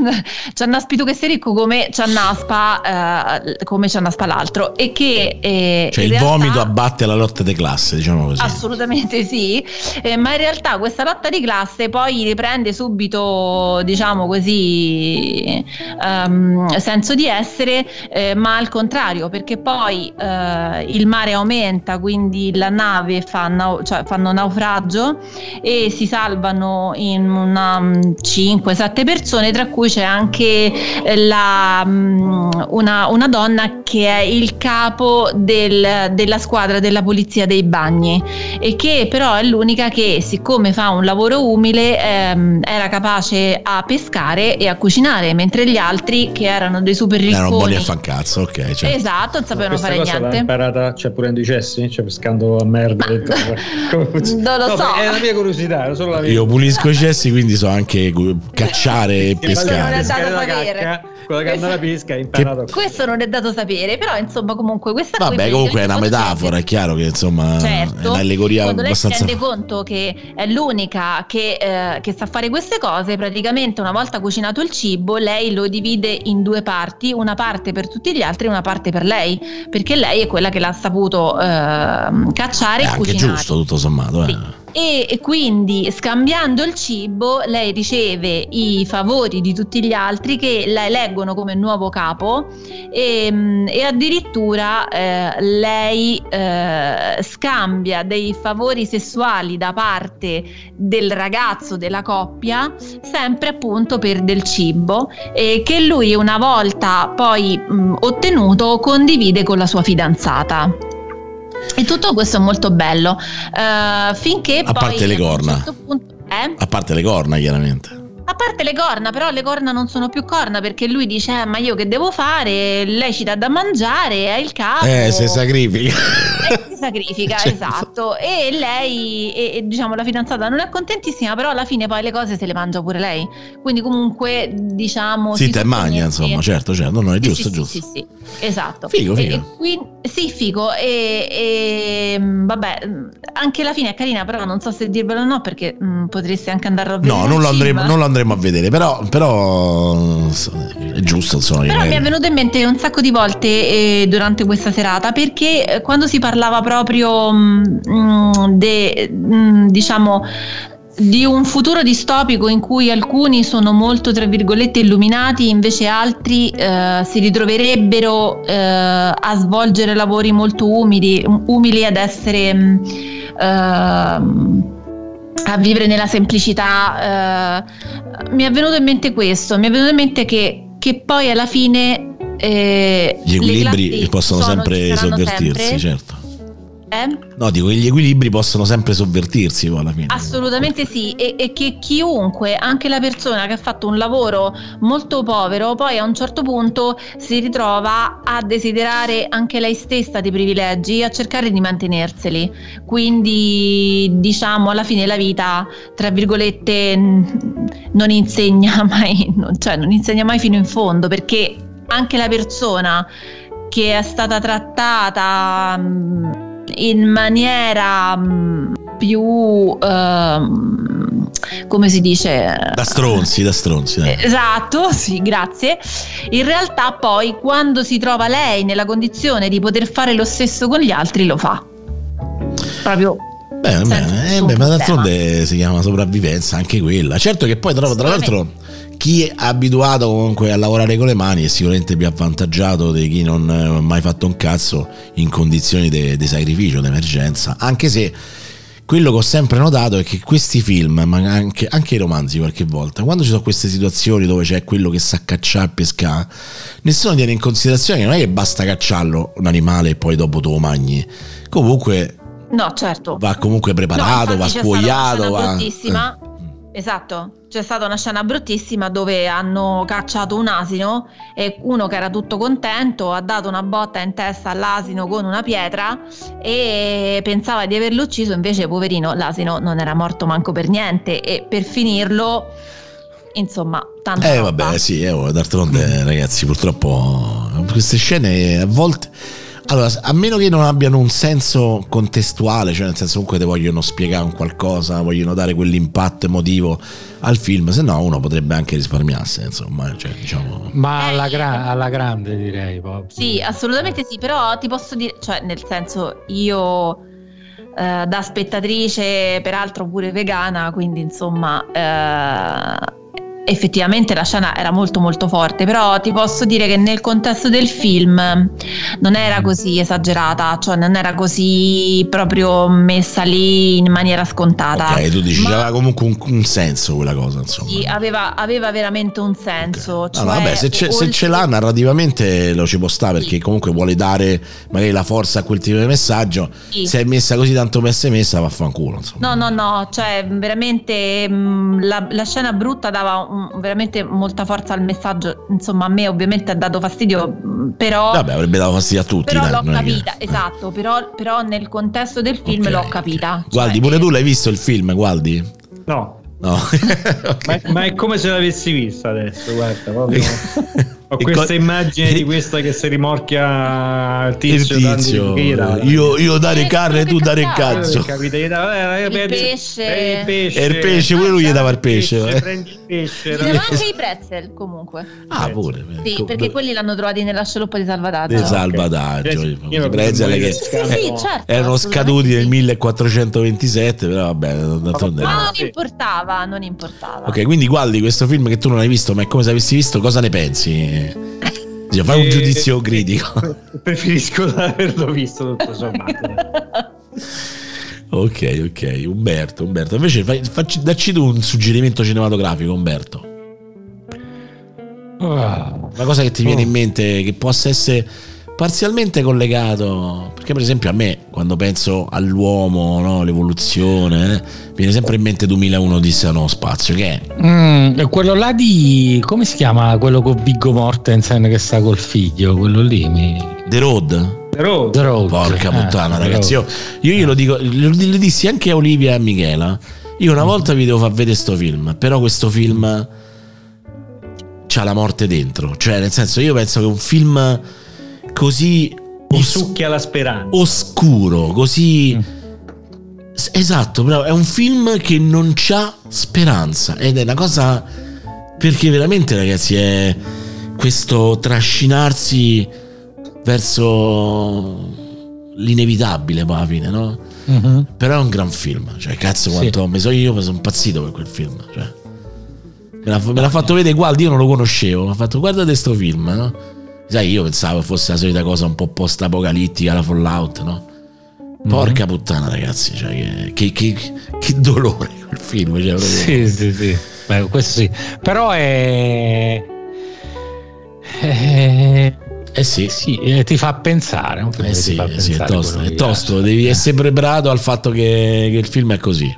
*laughs* ci annaspi tu che sei ricco come ci annaspa, eh, come ci annaspa l'altro. E che eh, cioè il realtà, vomito abbatte la lotta di classe, diciamo così. Assolutamente sì, eh, ma in realtà questa lotta di classe poi riprende subito, diciamo così, um, senso di essere, eh, ma al contrario, perché poi eh, il mare aumenta, quindi la nave fa nau- cioè fanno naufragio e si salvano in una 5-7 persone, tra cui c'è anche eh, la, mm, una, una, donna che è il capo del, della squadra della polizia dei bagni e che però è l'unica che siccome fa un lavoro umile ehm, era capace a pescare e a cucinare, mentre gli altri che erano dei super ricconi erano buoni a fan cazzo, ok. Certo. Esatto, non sapevano fare cosa niente. L'ha imparata, cioè pure in dicessi, cioè pescando a merda. *laughs* funziona? Non lo No, so. È la mia curiosità, era solo la mia. Io pulisco i cessi, quindi so anche cacciare e Questo non è pescare. dato la sapere. cacca, quello che anda alla pesca imparato. Questo non è dato sapere, però insomma comunque questa Vabbè, comunque è una metafora, è chiaro che insomma Certo, è un'allegoria quando lei si abbastanza... rende conto che è l'unica che, eh, che sa fare queste cose, praticamente una volta cucinato il cibo, lei lo divide in due parti, una parte per tutti gli altri e una parte per lei, perché lei è quella che l'ha saputo eh, cacciare È e anche cucinare. giusto, tutto sommato. Eh. Sì. E, quindi scambiando il cibo lei riceve i favori di tutti gli altri che la eleggono come nuovo capo e, mm, e addirittura eh, lei eh, scambia dei favori sessuali da parte del ragazzo della coppia sempre appunto per del cibo e che lui una volta poi mh, ottenuto condivide con la sua fidanzata. E tutto questo è molto bello. Eh, finché A poi parte le corna. certo punto- eh? A parte le corna, chiaramente. A parte le corna, però le corna non sono più corna perché lui dice: eh, Ma io che devo fare? Lei ci dà da mangiare, è il capo. Eh, se sacrifica. *laughs* E si sacrifica, Certo. esatto. E lei, e, e, diciamo, la fidanzata non è contentissima, però alla fine poi le cose se le mangia pure lei. Quindi, comunque, diciamo. Zitta si e magna, insomma, certo, certo, no, è Sì, giusto, sì, giusto. Sì, sì, sì, esatto. Figo, figo. e quindi- sì, figo. E, mh, vabbè, mh, anche la fine è carina, però non so se dirvelo o no, perché mh, potresti anche andarlo a vedere. No, non lo, andremo, non lo andremo a vedere, però, però è giusto, insomma. Però mi è venuto in mente un sacco di volte eh, durante questa serata perché eh, quando si parlava proprio mh, mh, de- mh, diciamo di un futuro distopico in cui alcuni sono molto tra virgolette illuminati invece altri eh, si ritroverebbero eh, a svolgere lavori molto umili, umili ad essere mh, ehm, a vivere nella semplicità eh, mi è venuto in mente questo mi è venuto in mente che, che poi alla fine eh, Gli equilibri possono sono- sempre sovvertirsi, sempre. certo. Eh? No, dico che gli equilibri possono sempre sovvertirsi poi alla fine. Assolutamente sì, e, e che chiunque, anche la persona che ha fatto un lavoro molto povero, poi a un certo punto si ritrova a desiderare anche lei stessa dei privilegi, a cercare di mantenerseli. Quindi diciamo alla fine la vita, tra virgolette, non insegna *laughs* mai, non- cioè non insegna mai fino in fondo, perché anche la persona che è stata trattata mh, in maniera mh, più ehm, come si dice Da stronzi, da stronzi. dai. Esatto, *laughs* sì, grazie. In realtà poi quando si trova lei nella condizione di poter fare lo stesso con gli altri lo fa. Proprio Beh, beh, eh, beh, ma d'altronde si chiama sopravvivenza anche quella. Certo che poi tra, tra l'altro chi è abituato comunque a lavorare con le mani è sicuramente più avvantaggiato di chi non ha mai fatto un cazzo in condizioni di sacrificio, d'emergenza. Anche se quello che ho sempre notato è che questi film, ma anche, anche, i romanzi qualche volta, quando ci sono queste situazioni dove c'è quello che sa cacciare e pescare, nessuno tiene in considerazione che non è che basta cacciarlo un animale e poi dopo tu lo mangi. Comunque No, certo. Va comunque preparato, no, va scuoiato. Va... Eh. Esatto, c'è stata una scena bruttissima dove hanno cacciato un asino e uno che era tutto contento ha dato una botta in testa all'asino con una pietra e pensava di averlo ucciso, invece poverino l'asino non era morto manco per niente e per finirlo insomma tanto eh vabbè sì eh, d'altronde ragazzi purtroppo queste scene a volte allora, a meno che non abbiano un senso contestuale, cioè nel senso comunque te vogliono spiegare un qualcosa, vogliono dare quell'impatto emotivo al film, se no uno potrebbe anche risparmiarsi, insomma, cioè, diciamo... Ma alla, gra- alla grande direi. Proprio. Sì, assolutamente sì, però ti posso dire, cioè nel senso io eh, da spettatrice, peraltro pure vegana, quindi insomma... Eh, effettivamente la scena era molto molto forte, però ti posso dire che nel contesto del film non era così esagerata, cioè non era così proprio messa lì in maniera scontata. Ok, tu dici, Ma... aveva comunque un, un, senso quella cosa, insomma. Sì, aveva, aveva veramente un senso. Okay. Cioè, no, vabbè, se, oltre... se ce l'ha narrativamente lo ci può stare perché sì. comunque vuole dare magari la forza a quel tipo di messaggio. Sì. Se è messa così tanto messa e messa, vaffanculo. Insomma. No, no, no, cioè veramente mh, la, la scena brutta dava un, veramente molta forza al messaggio. Insomma, a me ovviamente ha dato fastidio, però. Vabbè, avrebbe dato fastidio a tutti. Però dai, l'ho capita, che... esatto. Però, però, nel contesto del film okay, l'ho capita. Okay. Guardi, cioè, pure tu l'hai visto il film, guardi? No. No. *laughs* okay. ma, ma, è come se l'avessi vista adesso, guarda, proprio. *laughs* Ho questa co- immagine di *laughs* questa che si rimorchia il tizio, il tizio. io, io, dare carne e tu dare il cazzo? eh, eh, il pesce. il pesce. E il pesce pure lui gli dava il pesce prendi il pesce anche i pretzel comunque. Ah pure sì perché quelli l'hanno trovati nella scialuppa di salvataggio di salvataggio i pretzel che certo, erano scaduti nel 1427 però vabbè ma non importava non importava. Ok quindi guardi questo film che tu non hai visto ma è come se avessi visto cosa ne pensi Fare un giudizio critico. *laughs* Preferisco averlo visto tutto sommato. ok, ok. Umberto, Umberto. Invece fai, facci, dacci tu un suggerimento cinematografico, Umberto. Ah. Una cosa che ti viene in oh. mente che possa essere parzialmente collegato, perché per esempio a me quando penso all'uomo, no, l'evoluzione, eh, viene sempre in mente 2001 Odissea nello spazio, che è? Mm, quello là di, come si chiama quello con Viggo Mortensen che sta col figlio, quello lì? Mi... The Road? The Road. The Road. Porca ah, puttana ragazzi, io, io glielo dico, lo, lo dissi anche a Olivia e a Michela, io una volta vi devo far vedere sto film, però questo film c'ha la morte dentro, cioè nel senso io penso che un film così os- succhia la speranza. Oscuro, così mm. Esatto, però è un film che non c'ha speranza ed è una cosa perché veramente ragazzi è questo trascinarsi verso l'inevitabile poi alla fine, no? Uh-huh. Però è un gran film, cioè cazzo quanto sì. mi so io, mi sono impazzito per quel film, cioè. Me l'ha, me l'ha fatto vedere, guarda, io non lo conoscevo, mi ha fatto guardate questo film, no? Sai, io pensavo fosse la solita cosa un po' post-apocalittica, la Fallout, no? Porca mm-hmm. puttana, ragazzi, cioè, che, che, che, dolore quel film. Cioè, proprio... Sì, sì, sì. Beh, questo sì. Però è. è... Eh sì, sì eh, ti fa pensare. Eh sì, fa sì, è tosto, è tosto. devi essere preparato al fatto che, che il film è così.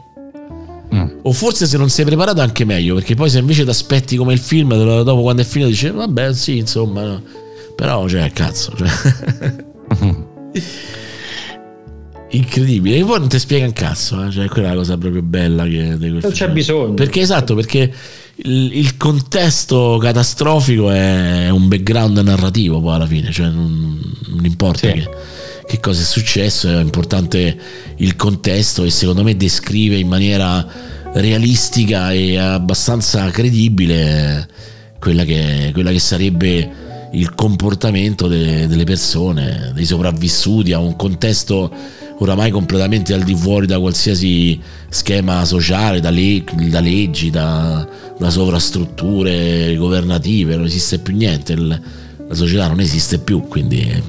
Mm. O forse se non sei preparato anche meglio, perché poi se invece ti aspetti come il film, dopo quando è finito dici vabbè sì, insomma, no. Però, cioè, cazzo. Cioè. *laughs* Incredibile. E poi non ti spiega un cazzo, eh? cioè, quella è la cosa proprio bella che Non c'è bisogno. Perché esatto, perché il, il, contesto catastrofico è un background narrativo poi alla fine, cioè non, non importa sì. che, che, cosa è successo, è importante il contesto e secondo me descrive in maniera realistica e abbastanza credibile quella che, quella che sarebbe il comportamento de, delle persone, dei sopravvissuti a un contesto oramai completamente al di fuori da qualsiasi schema sociale, da, le- da leggi, da, da, sovrastrutture governative, non esiste più niente, Il, la società non esiste più, quindi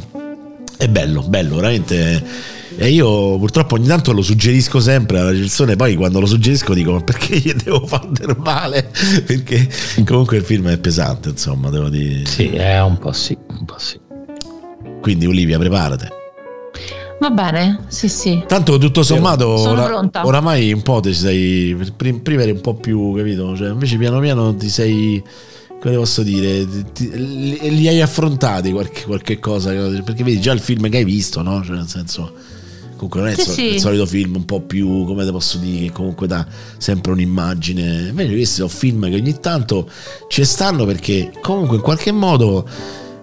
è bello, bello, veramente. E io purtroppo ogni tanto lo suggerisco sempre alla recensione, poi quando lo suggerisco dico ma perché gli devo fare del male? *laughs* Perché comunque il film è pesante, insomma, devo dire. Sì, è un po' sì, un po' sì. Quindi Olivia, preparate. Va bene, sì, sì. Tanto tutto sommato, Sono ora- oramai un po' ti sei. prim- Prima eri un po' più, capito? Cioè, invece piano piano ti sei. Come posso dire? ti- ti- li, li hai affrontati qualche, qualche cosa. Perché vedi già il film che hai visto, no? Cioè, nel senso. Comunque non è il, Sì, so- sì. il solito film un po' più, come te posso dire, che comunque dà sempre un'immagine. Invece questi sono film che ogni tanto ci stanno perché comunque in qualche modo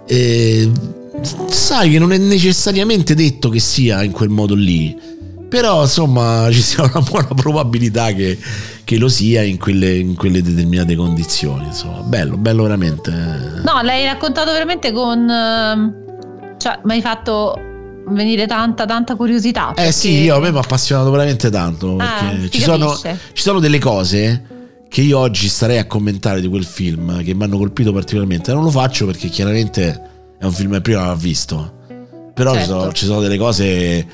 eh, sai che non è necessariamente detto che sia in quel modo lì. Però insomma *laughs* ci sia una buona probabilità che, che lo sia in quelle, in quelle determinate condizioni. Insomma, bello, bello veramente. No, l'hai raccontato veramente con... ehm, Cioè, mi hai fatto venire tanta, tanta curiosità. Eh perché- sì, io a me mi ha appassionato veramente tanto. Ah, Perché si ci, sono, ci sono delle cose che io oggi starei a commentare di quel film che mi hanno colpito particolarmente. Non lo faccio perché chiaramente è un film che prima ho visto. Però ci, Certo. sono, ci sono delle cose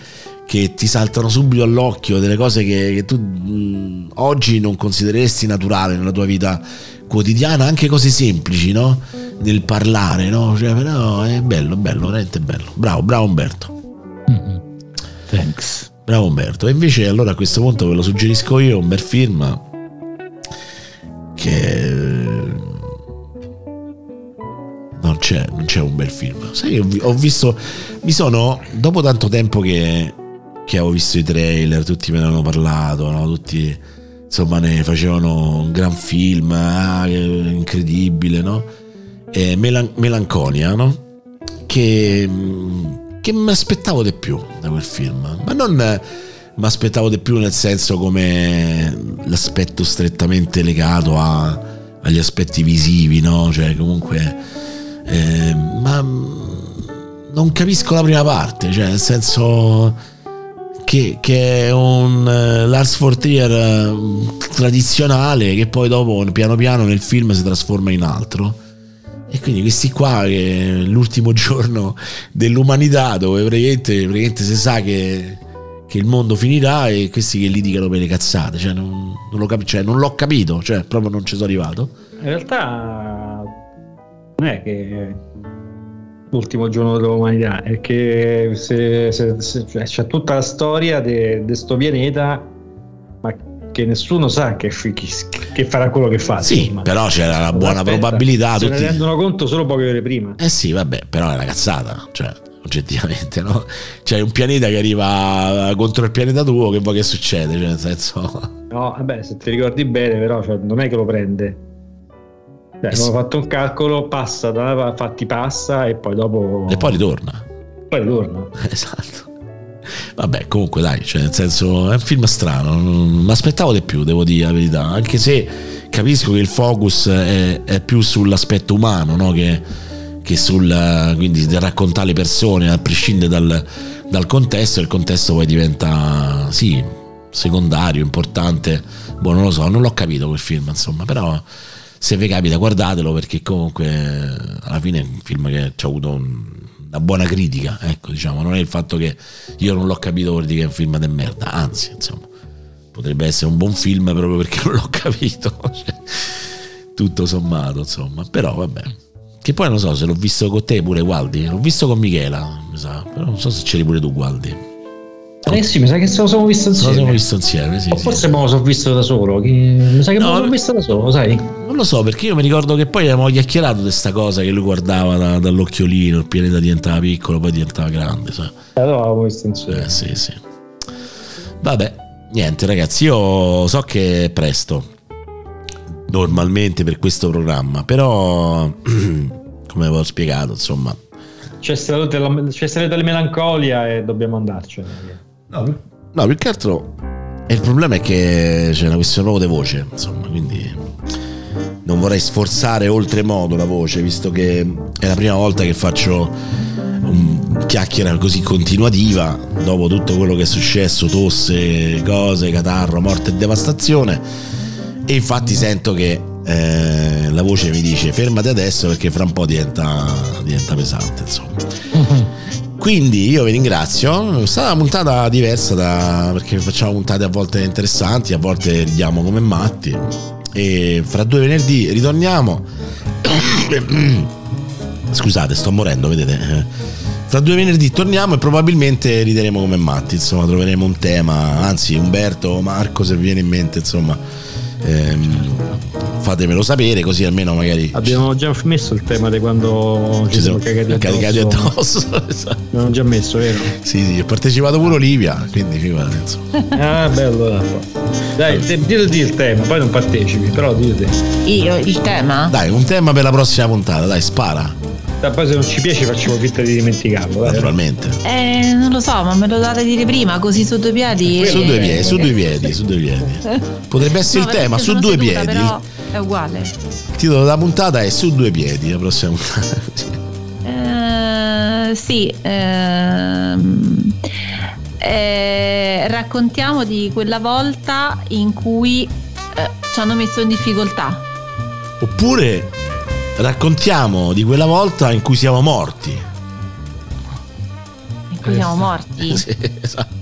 che ti saltano subito all'occhio, delle cose che, che tu mh, oggi non considereresti naturali nella tua vita quotidiana, anche cose semplici, no? Nel parlare, no? Cioè, però è bello, bello, veramente bello. Bravo, bravo Umberto. Mhm. Thanks. Bravo Umberto. E invece allora a questo punto ve lo suggerisco io, un bel film che non c'è, non c'è un bel film. Sai, ho, vi- ho visto, mi sono, dopo tanto tempo che, che avevo visto i trailer, tutti me ne hanno parlato, no? tutti insomma ne facevano un gran film, ah, incredibile, no? E Melan- Melanconia, no? Che, che mi aspettavo di più da quel film, ma non mi aspettavo di più nel senso come l'aspetto strettamente legato a- agli aspetti visivi, no? Cioè comunque... eh, ma non capisco la prima parte, cioè nel senso che, che è un eh, Lars von Trier eh, tradizionale che poi dopo piano piano nel film si trasforma in altro. E quindi questi qua che l'ultimo *laughs* giorno dell'umanità dove praticamente, praticamente si sa che, che il mondo finirà e questi che litigano per le cazzate, cioè non, non lo capi- cioè, non l'ho capito, cioè proprio non ci sono arrivato. In realtà non è che l'ultimo giorno dell'umanità, è che se, se- se- cioè, c'è tutta la storia di questo pianeta, che nessuno sa che, che farà quello che fa. Sì, insomma. però c'era la buona Aspetta, probabilità. Se ne Tutti... rendono conto solo poche ore prima. Eh sì, vabbè, però è una cazzata, cioè, oggettivamente, no? C'è un pianeta che arriva contro il pianeta tuo, che poi che succede? Cioè, nel senso... No, vabbè, se ti ricordi bene, però cioè, non è che lo prende. Cioè, Eh sì. hanno fatto un calcolo, passa, da, fatti passa e poi dopo. E poi ritorna. poi ritorna. *laughs* Esatto. Vabbè, comunque dai, cioè, nel senso, è un film strano, mi aspettavo di più, devo dire la verità, anche se capisco che il focus è, è più sull'aspetto umano, no? che, che sul, quindi di raccontare le persone, a prescindere dal, dal contesto, il contesto poi diventa, sì, secondario, importante, boh, non lo so, non l'ho capito quel film, insomma, però se vi capita guardatelo perché comunque alla fine è un film che ci ha avuto un- una buona critica, ecco diciamo, non è il fatto che io non l'ho capito vuol dire che è un film di merda, anzi insomma potrebbe essere un buon film proprio perché *laughs* non l'ho capito, cioè, tutto sommato insomma, però vabbè. Che poi non so se l'ho visto con te pure Gualdi, l'ho visto con Michela, mi sa, però non so se c'eri pure tu Gualdi. Eh sì, mi sa che se lo siamo visto Ce lo insieme. siamo visto insieme, sì, O sì. forse me lo sono visto da solo. Mi sa che No, me lo sono visto da solo, sai? Non lo so, perché io mi ricordo che poi avevamo chiacchierato di questa cosa che lui guardava da- dall'occhiolino, il pianeta diventava piccolo, poi diventava grande, sai? Allora l'avevo visto insieme. Eh sì, sì. Vabbè, niente ragazzi, io so che è presto, normalmente per questo programma, però, *clears throat* come avevo spiegato, insomma... C'è stata la, c'è stata la melancolia e dobbiamo andarcene. No, più che altro il problema è che c'è una questione proprio di voce, insomma, quindi non vorrei sforzare oltremodo la voce, visto che è la prima volta che faccio un chiacchiera così continuativa dopo tutto quello che è successo, tosse, cose, catarro, morte e devastazione. E infatti sento che eh, la voce mi dice fermati adesso perché fra un po' diventa, diventa pesante, insomma. Quindi io vi ringrazio, è stata una puntata diversa da, perché facciamo puntate a volte interessanti, a volte ridiamo come matti. E fra due venerdì ritorniamo. *coughs* Scusate, sto morendo, vedete. Fra due venerdì torniamo e probabilmente rideremo come matti, insomma, troveremo un tema, anzi Umberto, Marco se vi viene in mente, insomma, ehm, fatemelo sapere così almeno magari abbiamo già messo il tema di quando ci, ci siamo cagati addosso, cagati addosso *laughs* esatto. l'abbiamo già messo vero? sì sì ho partecipato pure Olivia quindi figurati *laughs* ah bello dai dillo il tema poi non partecipi però dillo io il tema? dai un tema per la prossima puntata dai spara poi se non ci piace facciamo finta di dimenticarlo. Dai. Naturalmente. Eh, non lo so, ma me lo date dire prima, così su due piedi. Su due piedi, su due piedi, su due piedi. Potrebbe essere no, il tema, su due seduta, piedi. Però è uguale. Il titolo della puntata è su due piedi, la prossima puntata. *laughs* eh, sì. Ehm, eh, raccontiamo di quella volta in cui eh, ci hanno messo in difficoltà. Oppure raccontiamo di quella volta in cui siamo morti. In cui siamo morti? *laughs* sì, esatto.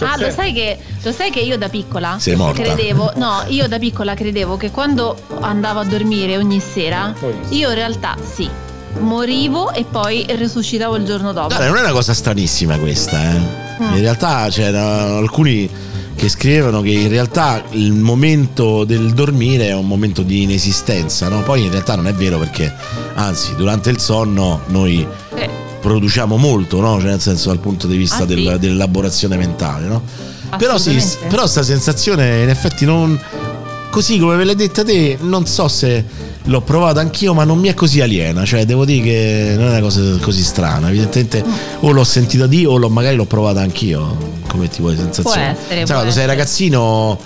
Ah, lo sai, che, lo sai che io da piccola Sei morta. credevo, no, io da piccola credevo che quando andavo a dormire ogni sera, io in realtà sì, morivo e poi resuscitavo il giorno dopo. Guarda, non è una cosa stranissima questa, eh. Mm. In realtà c'erano alcuni che scrivevano che in realtà il momento del dormire è un momento di inesistenza, no? Poi in realtà non è vero perché, anzi, durante il sonno noi eh. produciamo molto, no? Cioè nel senso dal punto di vista ah, del, sì. dell'elaborazione mentale, no? Però sì, però sta sensazione in effetti non... Così come ve l'hai detta te, non so se l'ho provato anch'io, ma non mi è così aliena. Cioè, devo dire che non è una cosa così strana. Evidentemente, o l'ho sentita di, o l'ho, magari l'ho provata anch'io. Come tipo di sensazione. Può essere, Sai, quando sei ragazzino,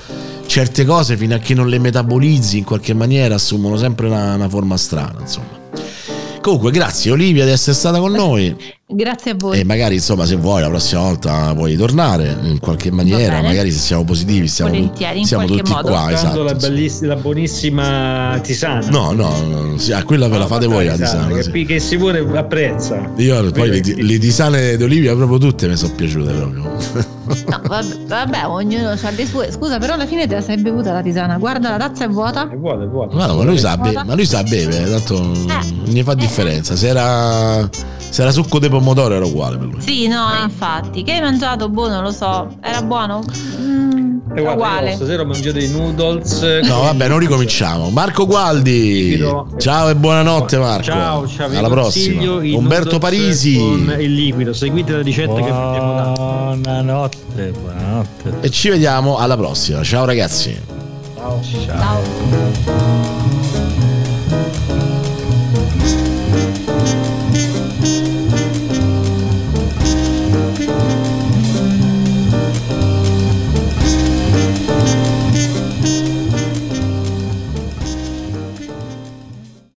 certe cose, fino a che non le metabolizzi in qualche maniera, assumono sempre una, una forma strana. Insomma. Comunque, grazie Olivia di essere stata con noi. *laughs* Grazie a voi. E magari, insomma, se vuoi la prossima volta puoi tornare in qualche maniera, magari se siamo positivi, siamo, siamo tutti modo. qua. Esatto. La, bellissima, la buonissima tisana. No, no, no sì, ah, quella ve la fate voi la tisana. Che, sì. che si vuole apprezza. Io poi le, le, tisane d'Olivia proprio tutte mi sono piaciute proprio. No, vabbè, vabbè, ognuno ha le sue. Scusa, però alla fine te la sei bevuta la tisana. Guarda, la tazza è vuota. È vuota, è vuota. No, ma lui sa, be- ma lui sa bere, tanto eh. ne fa differenza. Se era, se era succo di pomodoro era uguale per lui. Sì, no, infatti. Che hai mangiato? Boh, non lo so. Era buono? Mm. E guarda, uguale. stasera ho mangiato dei noodles. No, vabbè, non ricominciamo. Marco Gualdi. Ciao e buonanotte, Marco. Ciao, ciao. Alla prossima. Umberto Parisi. Con il liquido. Seguite la ricetta Buona che abbiamo dato. Buonanotte, buonanotte. E ci vediamo alla prossima. Ciao, ragazzi. Ciao. ciao. ciao.